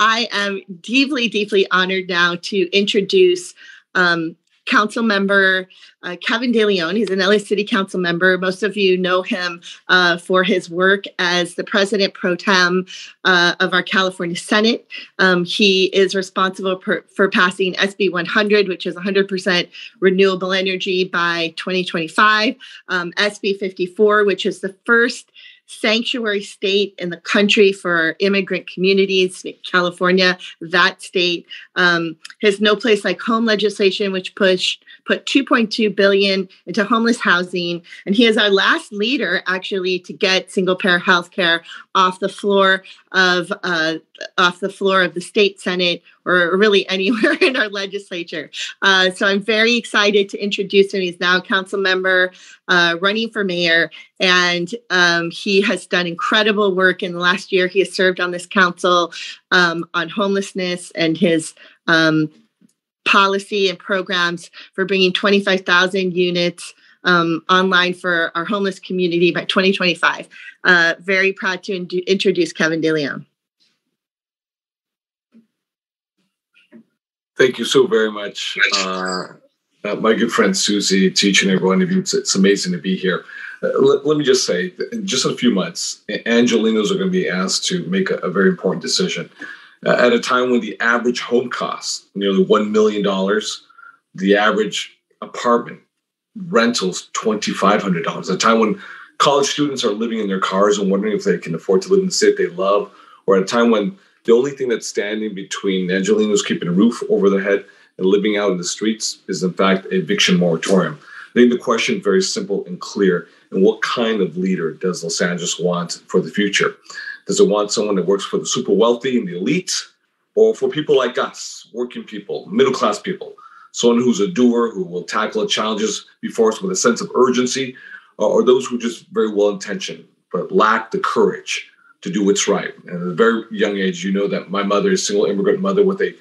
I am deeply, deeply honored now to introduce um, council member uh, Kevin DeLeon. He's an LA City Council member. Most of you know him uh, for his work as the president pro tem uh, of our California Senate. Um, he is responsible per, for passing SB 100, which is 100% renewable energy by 2025, um, SB 54, which is the first sanctuary state in the country for immigrant communities, California, that state um, has no place like home legislation, which pushed put 2.2 billion into homeless housing, and he is our last leader actually to get single payer health care off the floor of uh, off the floor of the state senate or really anywhere in our legislature. Uh, so I'm very excited to introduce him. He's now a council member uh, running for mayor, and um, he has done incredible work in the last year. He has served on this council um, on homelessness and his um, policy and programs for bringing 25,000 units um, online for our homeless community by 2025. Uh, very proud to in- introduce Kevin DeLeon. Thank you so very much, uh, uh, my good friend Susie, to each and every one of you. It's, it's amazing to be here. Uh, let, let, me just say, in just a few months, Angelenos are going to be asked to make a, a very important decision. Uh, at a time when the average home costs nearly $1 million, the average apartment rentals $2,500, at a time when college students are living in their cars and wondering if they can afford to live in the city they love, or at a time when the only thing that's standing between Angelenos keeping a roof over their head and living out in the streets is, in fact, eviction moratorium. I think the question very simple and clear. And what kind of leader does Los Angeles want for the future? Does it want someone that works for the super wealthy and the elite, or for people like us, working people, middle class people? Someone who's a doer, who will tackle the challenges before us with a sense of urgency, or those who are just very well intentioned but lack the courage to do what's right. And at a very young age, you know that my mother a single immigrant mother with a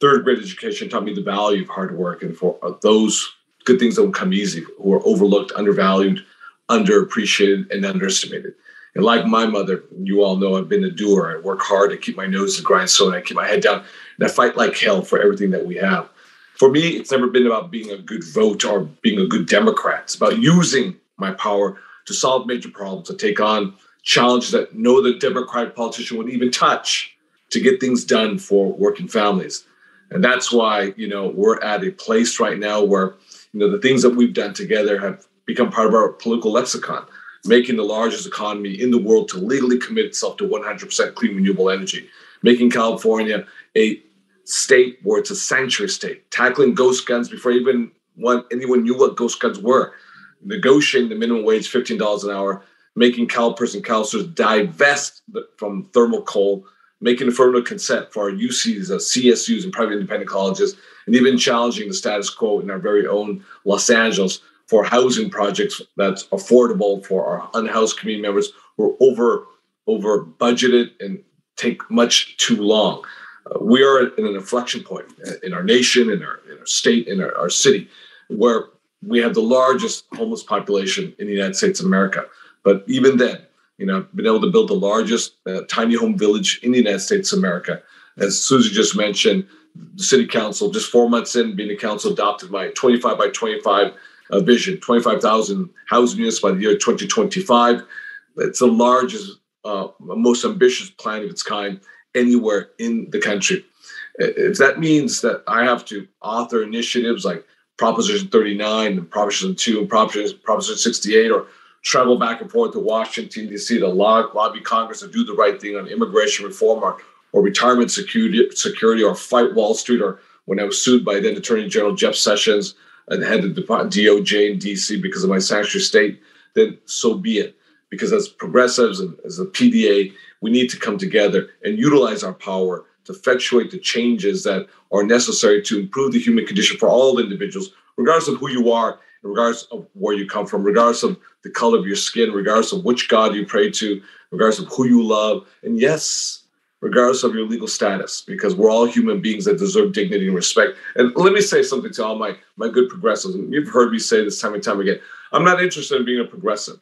third grade education, taught me the value of hard work and for uh, those good things don't come easy, who are overlooked, undervalued, underappreciated and underestimated. And like my mother, you all know I've been a doer. I work hard. I keep my nose to the grindstone. I keep my head down, and I fight like hell for everything that we have. For me, it's never been about being a good vote or being a good Democrat. It's about using my power to solve major problems, to take on challenges that no other Democratic politician would even touch, to get things done for working families. And that's why, you know, we're at a place right now where, you know, the things that we've done together have become part of our political lexicon, making the largest economy in the world to legally commit itself to 100% clean renewable energy, making California a state where it's a sanctuary state, tackling ghost guns before even one, anyone knew what ghost guns were, negotiating the minimum wage $15 an hour, making CalPERS and CalSTRS divest from thermal coal, making affirmative consent for our UCs, uh, CSUs, and private independent colleges, and even challenging the status quo in our very own Los Angeles for housing projects that's affordable for our unhoused community members who are over over budgeted and take much too long. Uh, we are in an inflection point in our nation, in our, in our state, in our, our city, where we have the largest homeless population in the United States of America. But even then, you know, been able to build the largest uh, tiny home village in the United States of America. As Susie just mentioned, the city council, just four months in being a council, adopted my 25 by 25 uh, vision 25,000 housing units by the year 2025. It's the largest, uh, most ambitious plan of its kind anywhere in the country. If that means that I have to author initiatives like Proposition 39 and Proposition 2 and Proposition, Proposition 68 or travel back and forth to Washington, D.C. to lobby Congress to do the right thing on immigration reform or, or retirement security, security or fight Wall Street or when I was sued by then Attorney General Jeff Sessions and head of DOJ in DC because of my sanctuary state, then so be it. Because as progressives and as a PDA, we need to come together and utilize our power to effectuate the changes that are necessary to improve the human condition for all individuals, regardless of who you are, regardless of where you come from, regardless of the color of your skin, regardless of which God you pray to, regardless of who you love. And yes, regardless of your legal status, because we're all human beings that deserve dignity and respect. And let me say something to all my, my good progressives. You've heard me say this time and time again. I'm not interested in being a progressive.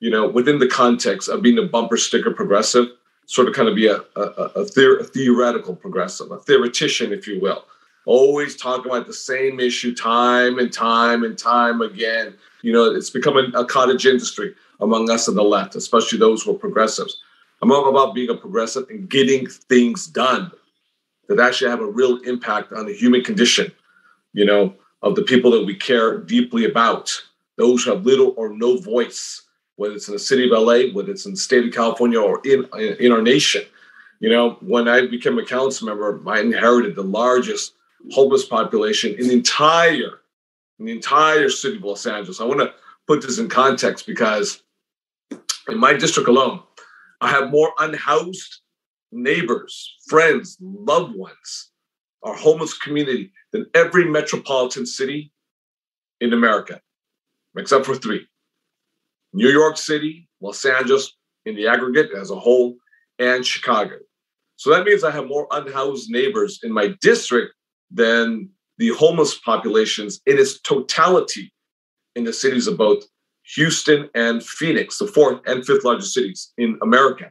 You know, within the context of being a bumper sticker progressive, sort of kind of be a, a, a, theor- a theoretical progressive, a theoretician, if you will. Always talking about the same issue time and time and time again. You know, it's become a, cottage industry among us on the left, especially those who are progressives. I'm all about being a progressive and getting things done that actually have a real impact on the human condition, you know, of the people that we care deeply about, those who have little or no voice, whether it's in the city of LA, whether it's in the state of California or in, in our nation. You know, when I became a council member, I inherited the largest homeless population in the entire, in the entire city of Los Angeles. I want to put this in context because in my district alone, I have more unhoused neighbors, friends, loved ones, our homeless community than every metropolitan city in America, except for three New York City, Los Angeles in the aggregate as a whole, and Chicago. So that means I have more unhoused neighbors in my district than the homeless populations in its totality in the cities of both Houston and Phoenix, the fourth and fifth largest cities in America.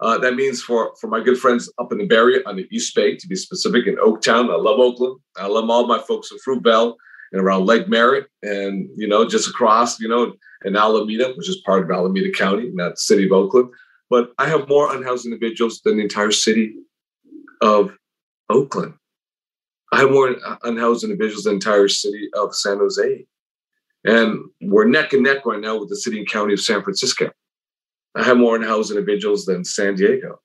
Uh, that means for, for my good friends up in the Bay Area, on the East Bay, to be specific, in Oaktown. I love Oakland. I love all my folks in Fruitvale and around Lake Merritt, and you know, just across, you know, in Alameda, which is part of Alameda County, not the city of Oakland. But I have more unhoused individuals than the entire city of Oakland. I have more unhoused individuals than the entire city of San Jose. And we're neck and neck right now with the city and county of San Francisco. I have more in-house individuals than San Diego.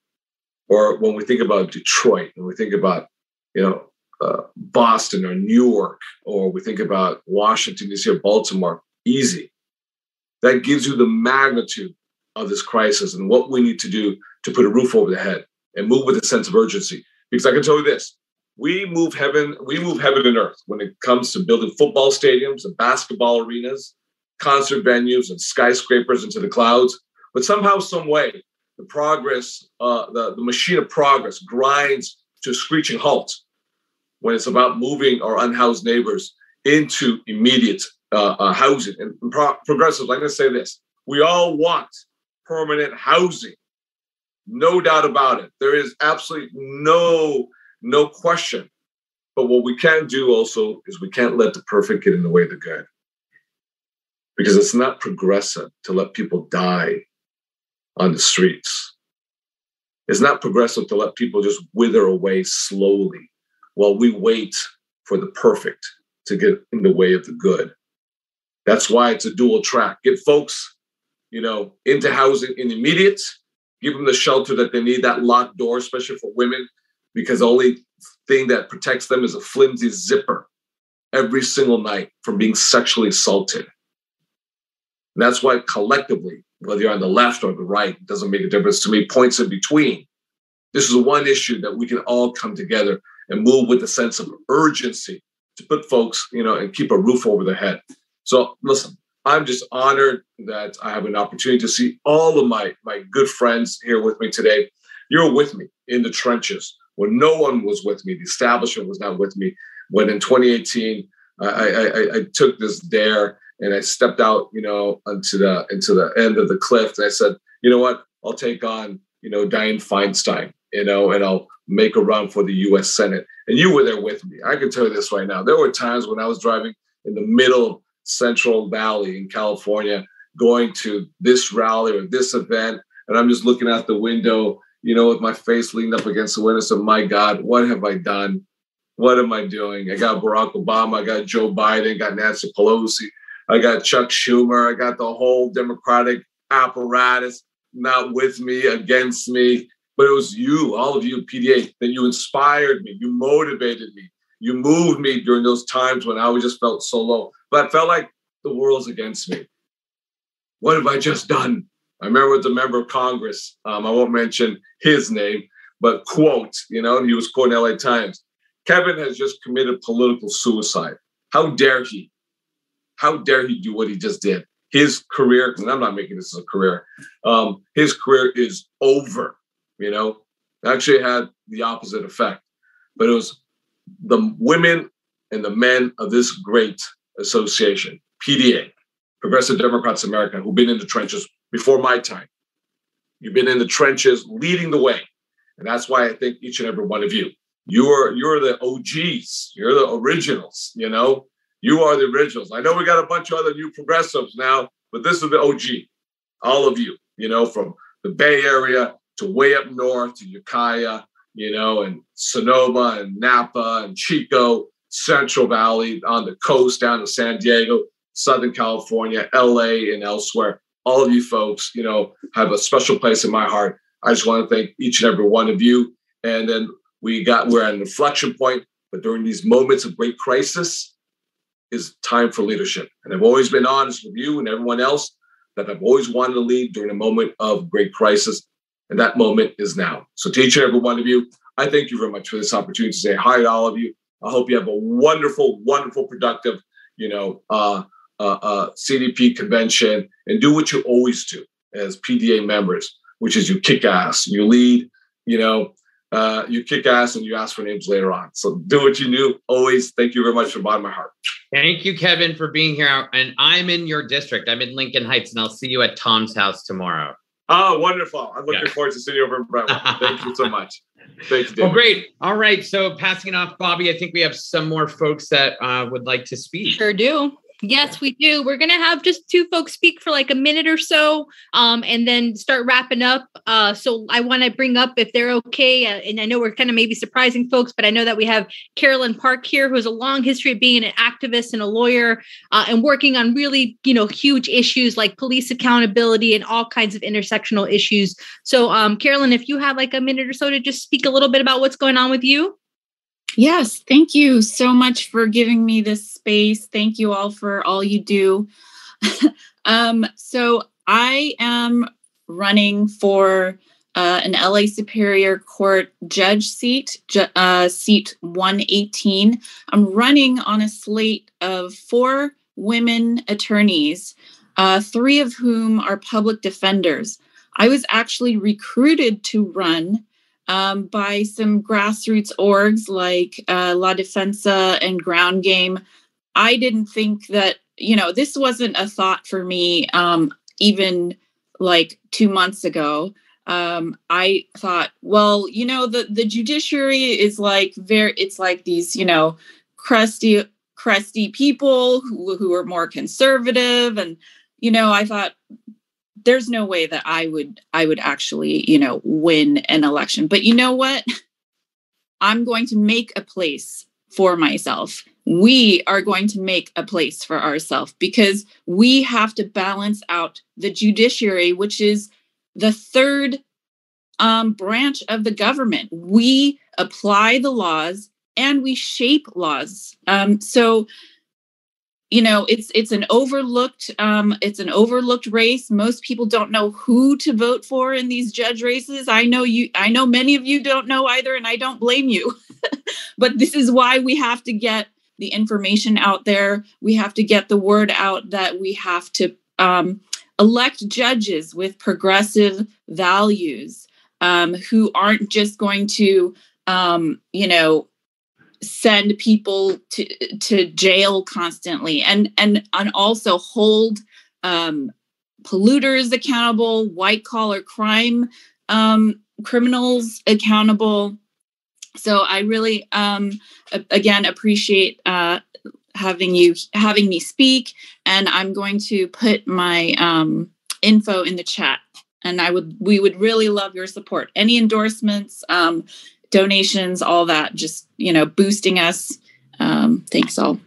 Or when we think about Detroit, when we think about, you know, uh, Boston or New York, or we think about Washington, D.C. or Baltimore, easy. That gives you the magnitude of this crisis and what we need to do to put a roof over the head and move with a sense of urgency. Because I can tell you this, we move heaven we move heaven and earth when it comes to building football stadiums and basketball arenas concert venues and skyscrapers into the clouds but somehow some way the progress uh, the, the machine of progress grinds to a screeching halt when it's about moving our unhoused neighbors into immediate uh, uh, housing. And pro- progressives, I'm going to say this: we all want permanent housing, no doubt about it. There is absolutely no no question. But what we can't do also is we can't let the perfect get in the way of the good, because it's not progressive to let people die on the streets. It's not progressive to let people just wither away slowly while we wait for the perfect to get in the way of the good. That's why it's a dual track. Get folks, you know, into housing in immediate, give them the shelter that they need, that locked door, especially for women, because the only thing that protects them is a flimsy zipper every single night from being sexually assaulted. And that's why collectively, whether you're on the left or the right, it doesn't make a difference to me, points in between. This is one issue that we can all come together and move with a sense of urgency to put folks, you know, and keep a roof over their head. So listen, I'm just honored that I have an opportunity to see all of my my good friends here with me today. You're with me in the trenches when no one was with me. The establishment was not with me. When in 2018, I, I, I took this dare and I stepped out, you know, into the into the end of the cliff, and I said, you know what, I'll take on, you know, Dianne Feinstein, you know, and I'll make a run for the U.S. Senate. And you were there with me. I can tell you this right now. There were times when I was driving in the middle of Central Valley in California, going to this rally or this event, and I'm just looking out the window, you know, with my face leaned up against the window. So, my God, what have I done? What am I doing? I got Barack Obama, I got Joe Biden, got Nancy Pelosi, I got Chuck Schumer, I got the whole Democratic apparatus not with me, against me. But it was you, all of you, PDA, that you inspired me, you motivated me, you moved me during those times when I just felt so low. But I felt like the world's against me. What have I just done? I remember with the member of Congress, um, I won't mention his name, but quote, you know, he was quoting LA Times. Kevin has just committed political suicide. How dare he? How dare he do what he just did? His career, and I'm not making this a career, um, his career is over. You know, actually had the opposite effect. But it was the women and the men of this great association, PDA, Progressive Democrats America, who've been in the trenches before my time. You've been in the trenches leading the way. And that's why I think each and every one of you, you're you're the OGs, you're the originals, you know. You are the originals. I know we got a bunch of other new progressives now, but this is the OG. All of you, you know, from the Bay Area to way up north to Ukiah, you know, and Sonoma and Napa and Chico, Central Valley, on the coast down to San Diego, Southern California, LA, and elsewhere. All of you folks, you know, have a special place in my heart. I just want to thank each and every one of you. And then we got we're at an inflection point, but during these moments of great crisis is time for leadership. And I've always been honest with you and everyone else that I've always wanted to lead during a moment of great crisis. And that moment is now. So to each and every one of you, I thank you very much for this opportunity to say hi to all of you. I hope you have a wonderful, wonderful, productive, you know, uh, uh, uh, CDP convention and do what you always do as PDA members, which is you kick ass, you lead, you know, uh, you kick ass and you ask for names later on. So do what you do. Always thank you very much from the bottom of my heart. Thank you, Kevin, for being here. And I'm in your district. I'm in Lincoln Heights, and I'll see you at Tom's house tomorrow. Oh, wonderful. I'm looking yeah. forward to seeing you over in Brentwood. Thank you so much. Thank you. David. Well, great. All right. So passing it off, Bobby, I think we have some more folks that uh, would like to speak. Sure do. Yes, we do. We're gonna have just two folks speak for like a minute or so, um, and then start wrapping up. Uh, so I want to bring up if they're okay, uh, and I know we're kind of maybe surprising folks, but I know that we have Carolyn Park here, who has a long history of being an activist and a lawyer, uh, and working on really you know huge issues like police accountability and all kinds of intersectional issues. So, um, Carolyn, if you have like a minute or so to just speak a little bit about what's going on with you. Yes, thank you so much for giving me this space. Thank you all for all you do. um, so, I am running for uh, an LA Superior Court judge seat, ju- uh, seat 118. I'm running on a slate of four women attorneys, uh, three of whom are public defenders. I was actually recruited to run um, by some grassroots orgs like uh, La Defensa and Ground Game. I didn't think that you know, this wasn't a thought for me um, even like two months ago. Um, I thought, well, you know, the the judiciary is like very, it's like these, you know, crusty crusty people who who are more conservative, and you know, I thought there's no way that I would I would actually, you know, win an election. But you know what? I'm going to make a place for myself. We are going to make a place for ourselves because we have to balance out the judiciary, which is the third um, branch of the government. We apply the laws and we shape laws. Um, so you know it's it's an overlooked um, it's an overlooked race. Most people don't know who to vote for in these judge races. I know you i know many of you don't know either and i don't blame you. But this is why we have to get the information out there. We have to get the word out that we have to um, elect judges with progressive values um, who aren't just going to um, you know send people to to jail constantly and and and also hold um, polluters accountable white collar crime um, criminals accountable. So i really um, again appreciate uh, having you having me speak and i'm going to put my um, info in the chat. And i would we would really love your support. Any endorsements um, donations, all that, just, you know, boosting us. Um, thanks all.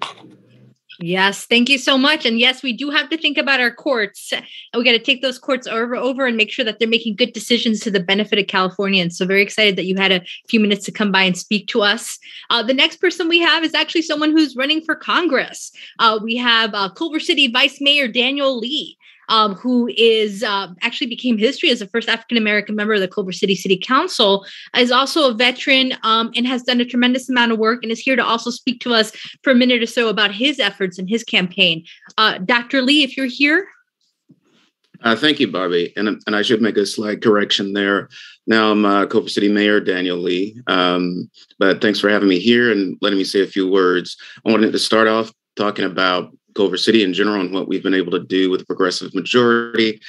Yes, thank you so much. And yes, we do have to think about our courts. We got to take those courts over over and make sure that they're making good decisions to the benefit of Californians. So very excited that you had a few minutes to come by and speak to us. Uh, the next person we have is actually someone who's running for Congress. Uh, we have uh, Culver City Vice Mayor Daniel Lee um, who is uh, actually became history as the first African American member of the Culver City City Council, is also a veteran um, and has done a tremendous amount of work and is here to also speak to us for a minute or so about his efforts and his campaign. Uh, Dr. Lee, if you're here. Uh, thank you, Barbie. And, and I should make a slight correction there. Now I'm uh, Culver City Mayor Daniel Lee. Um, but thanks for having me here and letting me say a few words. I wanted to start off talking about Culver City in general and what we've been able to do with a progressive majority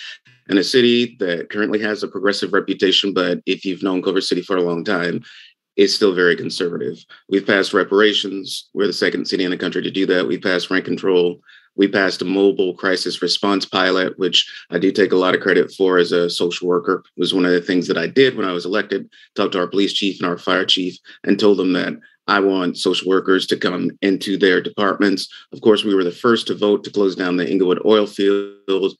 in a city that currently has a progressive reputation, but if you've known Culver City for a long time, it's still very conservative. We've passed reparations. We're the second city in the country to do that. We passed rent control. We passed a mobile crisis response pilot, which I do take a lot of credit for as a social worker. It was one of the things that I did when I was elected. Talked to our police chief and our fire chief and told them that I want social workers to come into their departments. Of course, we were the first to vote to close down the Inglewood oil field.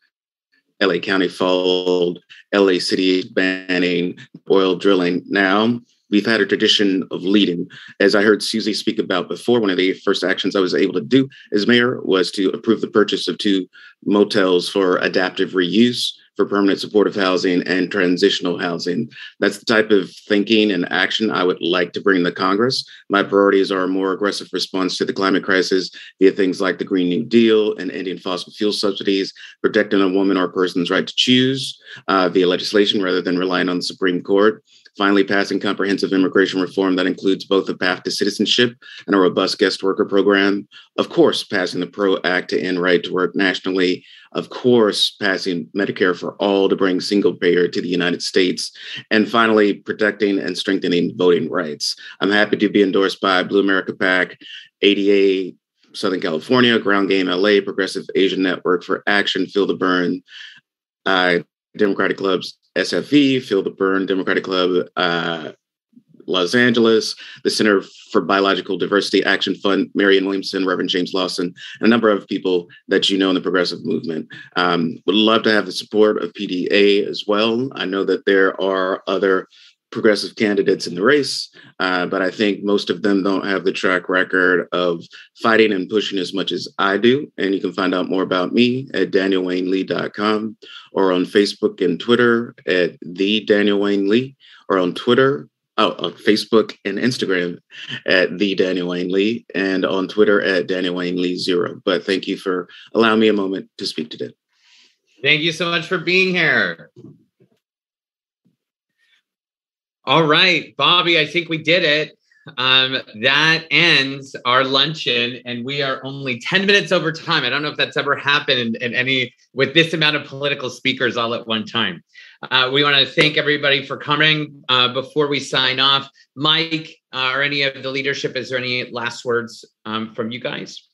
LA County followed, LA City banning oil drilling. Now, we've had a tradition of leading. As I heard Susie speak about before, one of the first actions I was able to do as mayor was to approve the purchase of two motels for adaptive reuse for permanent supportive housing and transitional housing. That's the type of thinking and action I would like to bring to Congress. My priorities are a more aggressive response to the climate crisis via things like the Green New Deal and ending fossil fuel subsidies, protecting a woman or person's right to choose uh, via legislation rather than relying on the Supreme Court finally passing comprehensive immigration reform that includes both a path to citizenship and a robust guest worker program. Of course, passing the PRO Act to end right to work nationally. Of course, passing Medicare for all to bring single payer to the United States. And finally, protecting and strengthening voting rights. I'm happy to be endorsed by Blue America PAC, ADA Southern California, Ground Game LA, Progressive Asian Network for Action, Feel the Bern, uh, Democratic Clubs SFV, Feel the Bern Democratic Club, uh, Los Angeles, the Center for Biological Diversity Action Fund, Marianne Williamson, Reverend James Lawson, and a number of people that you know in the progressive movement. Um, would love to have the support of PDA as well. I know that there are other progressive candidates in the race, uh, but I think most of them don't have the track record of fighting and pushing as much as I do. And you can find out more about me at danielwaynelee.com or on Facebook and Twitter at the Daniel Wayne Lee or on Twitter. Oh, on Facebook and Instagram at the Daniel Wayne Lee and on Twitter at Daniel Wayne Lee Zero. But thank you for allowing me a moment to speak today. Thank you so much for being here. All right, Bobby, I think we did it. um, that ends our luncheon, and we are only 10 minutes over time. I don't know if that's ever happened in, in any with this amount of political speakers all at one time. Uh, we want to thank everybody for coming. Uh, before we sign off, Mike uh, or any of the leadership, is there any last words um, from you guys?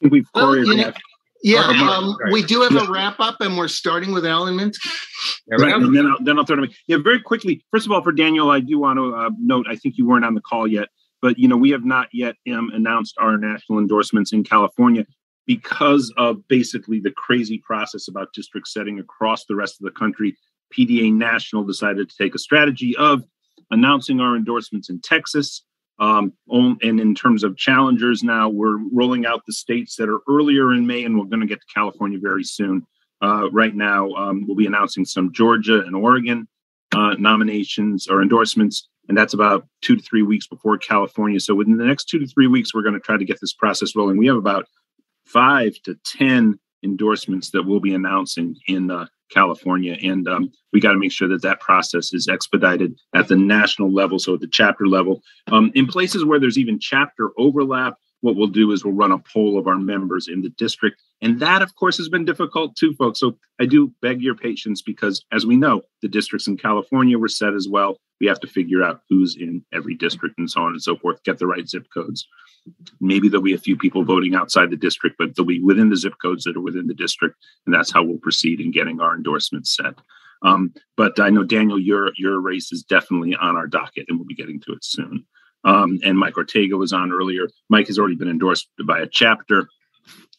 We've Well, you know, choreographed. Yeah, Mark, um, sorry. we do have Yeah. a wrap up, and we're starting with Alan Minsky. Right, and then I'll, then I'll throw it away. Yeah, very quickly. First of all, for Daniel, I do want to uh, note. I think you weren't on the call yet, but you know we have not yet um, announced our national endorsements in California because of basically the crazy process about district setting across the rest of the country. PDA National decided to take a strategy of announcing our endorsements in Texas. Um, and in terms of challengers, now we're rolling out the states that are earlier in May, and we're going to get to California very soon. Uh, right now, um, we'll be announcing some Georgia and Oregon uh, nominations or endorsements, and that's about two to three weeks before California. So within the next two to three weeks, we're going to try to get this process rolling. We have about five to ten endorsements that we'll be announcing in uh, California, and um, we got to make sure that that process is expedited at the national level, so at the chapter level. Um, in places where there's even chapter overlap, what we'll do is we'll run a poll of our members in the district. And that, of course, has been difficult too, folks. So I do beg your patience because, as we know, the districts in California were set as well. We have to figure out who's in every district and so on and so forth, get the right zip codes. Maybe there'll be a few people voting outside the district, but they'll be within the zip codes that are within the district. And that's how we'll proceed in getting our endorsements set. Um, but I know, Daniel, your, your race is definitely on our docket and we'll be getting to it soon. Um, and Mike Ortega was on earlier. Mike has already been endorsed by a chapter.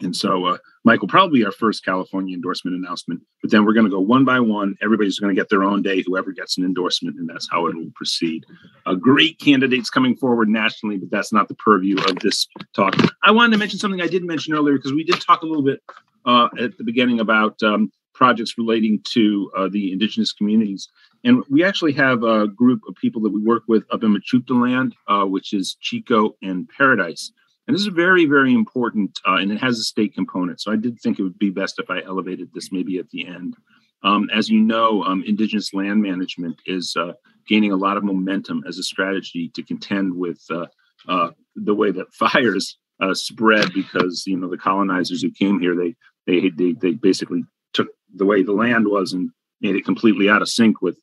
And so uh, will probably our first California endorsement announcement. But then we're going to go one by one. Everybody's going to get their own day, whoever gets an endorsement, and that's how it will proceed. Uh, great candidates coming forward nationally, but that's not the purview of this talk. I wanted to mention something I did mention earlier because we did talk a little bit uh, at the beginning about um, projects relating to uh, the indigenous communities. And we actually have a group of people that we work with up in Mechoopda land, uh, which is Chico and Paradise. And this is very, very important, uh, and it has a state component. So I did think it would be best if I elevated this maybe at the end. Um, as you know, um, indigenous land management is uh, gaining a lot of momentum as a strategy to contend with uh, uh, the way that fires uh, spread because you know the colonizers who came here they they they they basically took the way the land was and made it completely out of sync with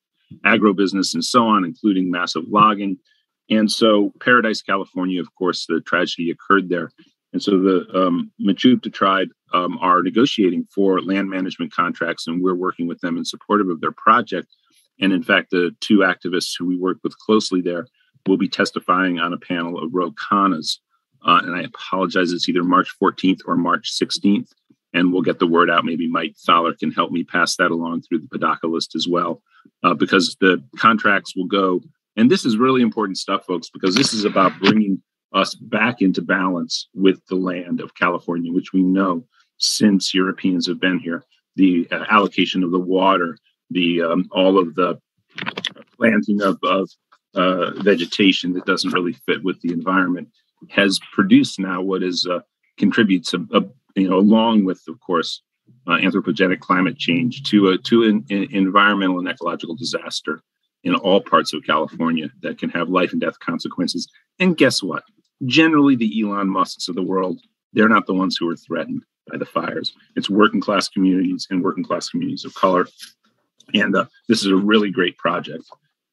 agribusiness and so on, including massive logging. And so, Paradise, California, of course, the tragedy occurred there. And so, the um, Mechoopda tribe um, are negotiating for land management contracts, and we're working with them in support of their project. And in fact, the two activists who we work with closely there will be testifying on a panel of Ro Khanna's. Uh, and I apologize, it's either March 14th or March 16th. And we'll get the word out. Maybe Mike Thaler can help me pass that along through the PDACA list as well, uh, because the contracts will go. And this is really important stuff, folks, because this is about bringing us back into balance with the land of California, which we know since Europeans have been here. The uh, allocation of the water, the um, all of the planting of, of uh, vegetation that doesn't really fit with the environment has produced now what is uh, contributes a, a, you know along with of course uh, anthropogenic climate change to a to an, an environmental and ecological disaster in all parts of California that can have life and death consequences. And guess what? Generally, the Elon Musks of the world they're not the ones who are threatened by the fires. It's working class communities and working class communities of color. And uh, this is a really great project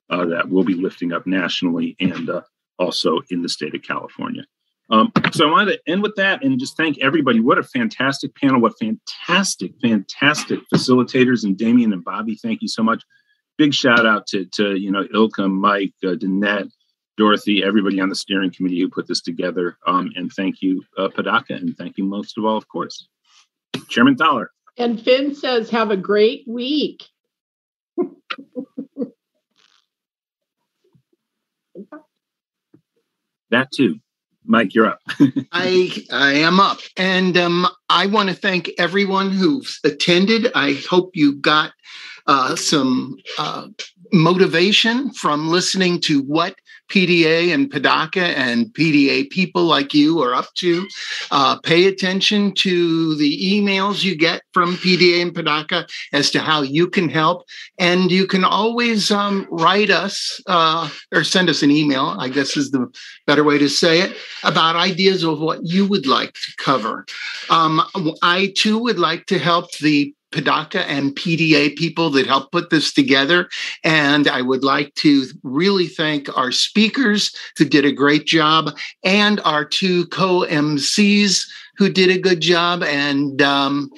uh, that we'll be lifting up nationally and uh, also in the state of California. Um, so I wanted to end with that and just thank everybody. What a fantastic panel! What fantastic, fantastic facilitators! And Damien and Bobby, thank you so much. Big shout out to to you know Ilka, Mike, uh, Danette, Dorothy, everybody on the steering committee who put this together. Um, and thank you, uh, PDACA, and thank you most of all, of course, Chairman Thaler. And Finn says, have a great week. That too. Mike, you're up. I I am up, and um, I want to thank everyone who's attended. I hope you got uh, some uh, motivation from listening to what PDA and PDACA and PDA people like you are up to. Uh, pay attention to the emails you get from PDA and PDACA as to how you can help. And you can always um, write us uh, or send us an email, I guess is the better way to say it, about ideas of what you would like to cover. Um, I too would like to help the PDACA and PDA people that helped put this together. And I would like to really thank our speakers who did a great job and our two co MCs who did a good job. And um,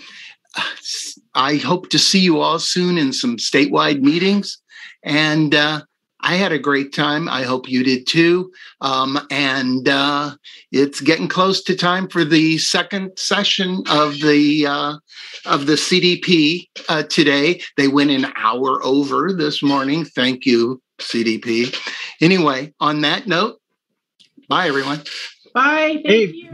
I hope to see you all soon in some statewide meetings. And uh, I had a great time. I hope you did too. Um, and uh, it's getting close to time for the second session of the uh, of the CDP uh, today. They went an hour over this morning. Thank you, CDP. Anyway, on that note, bye everyone. Bye. Thank Hey. you.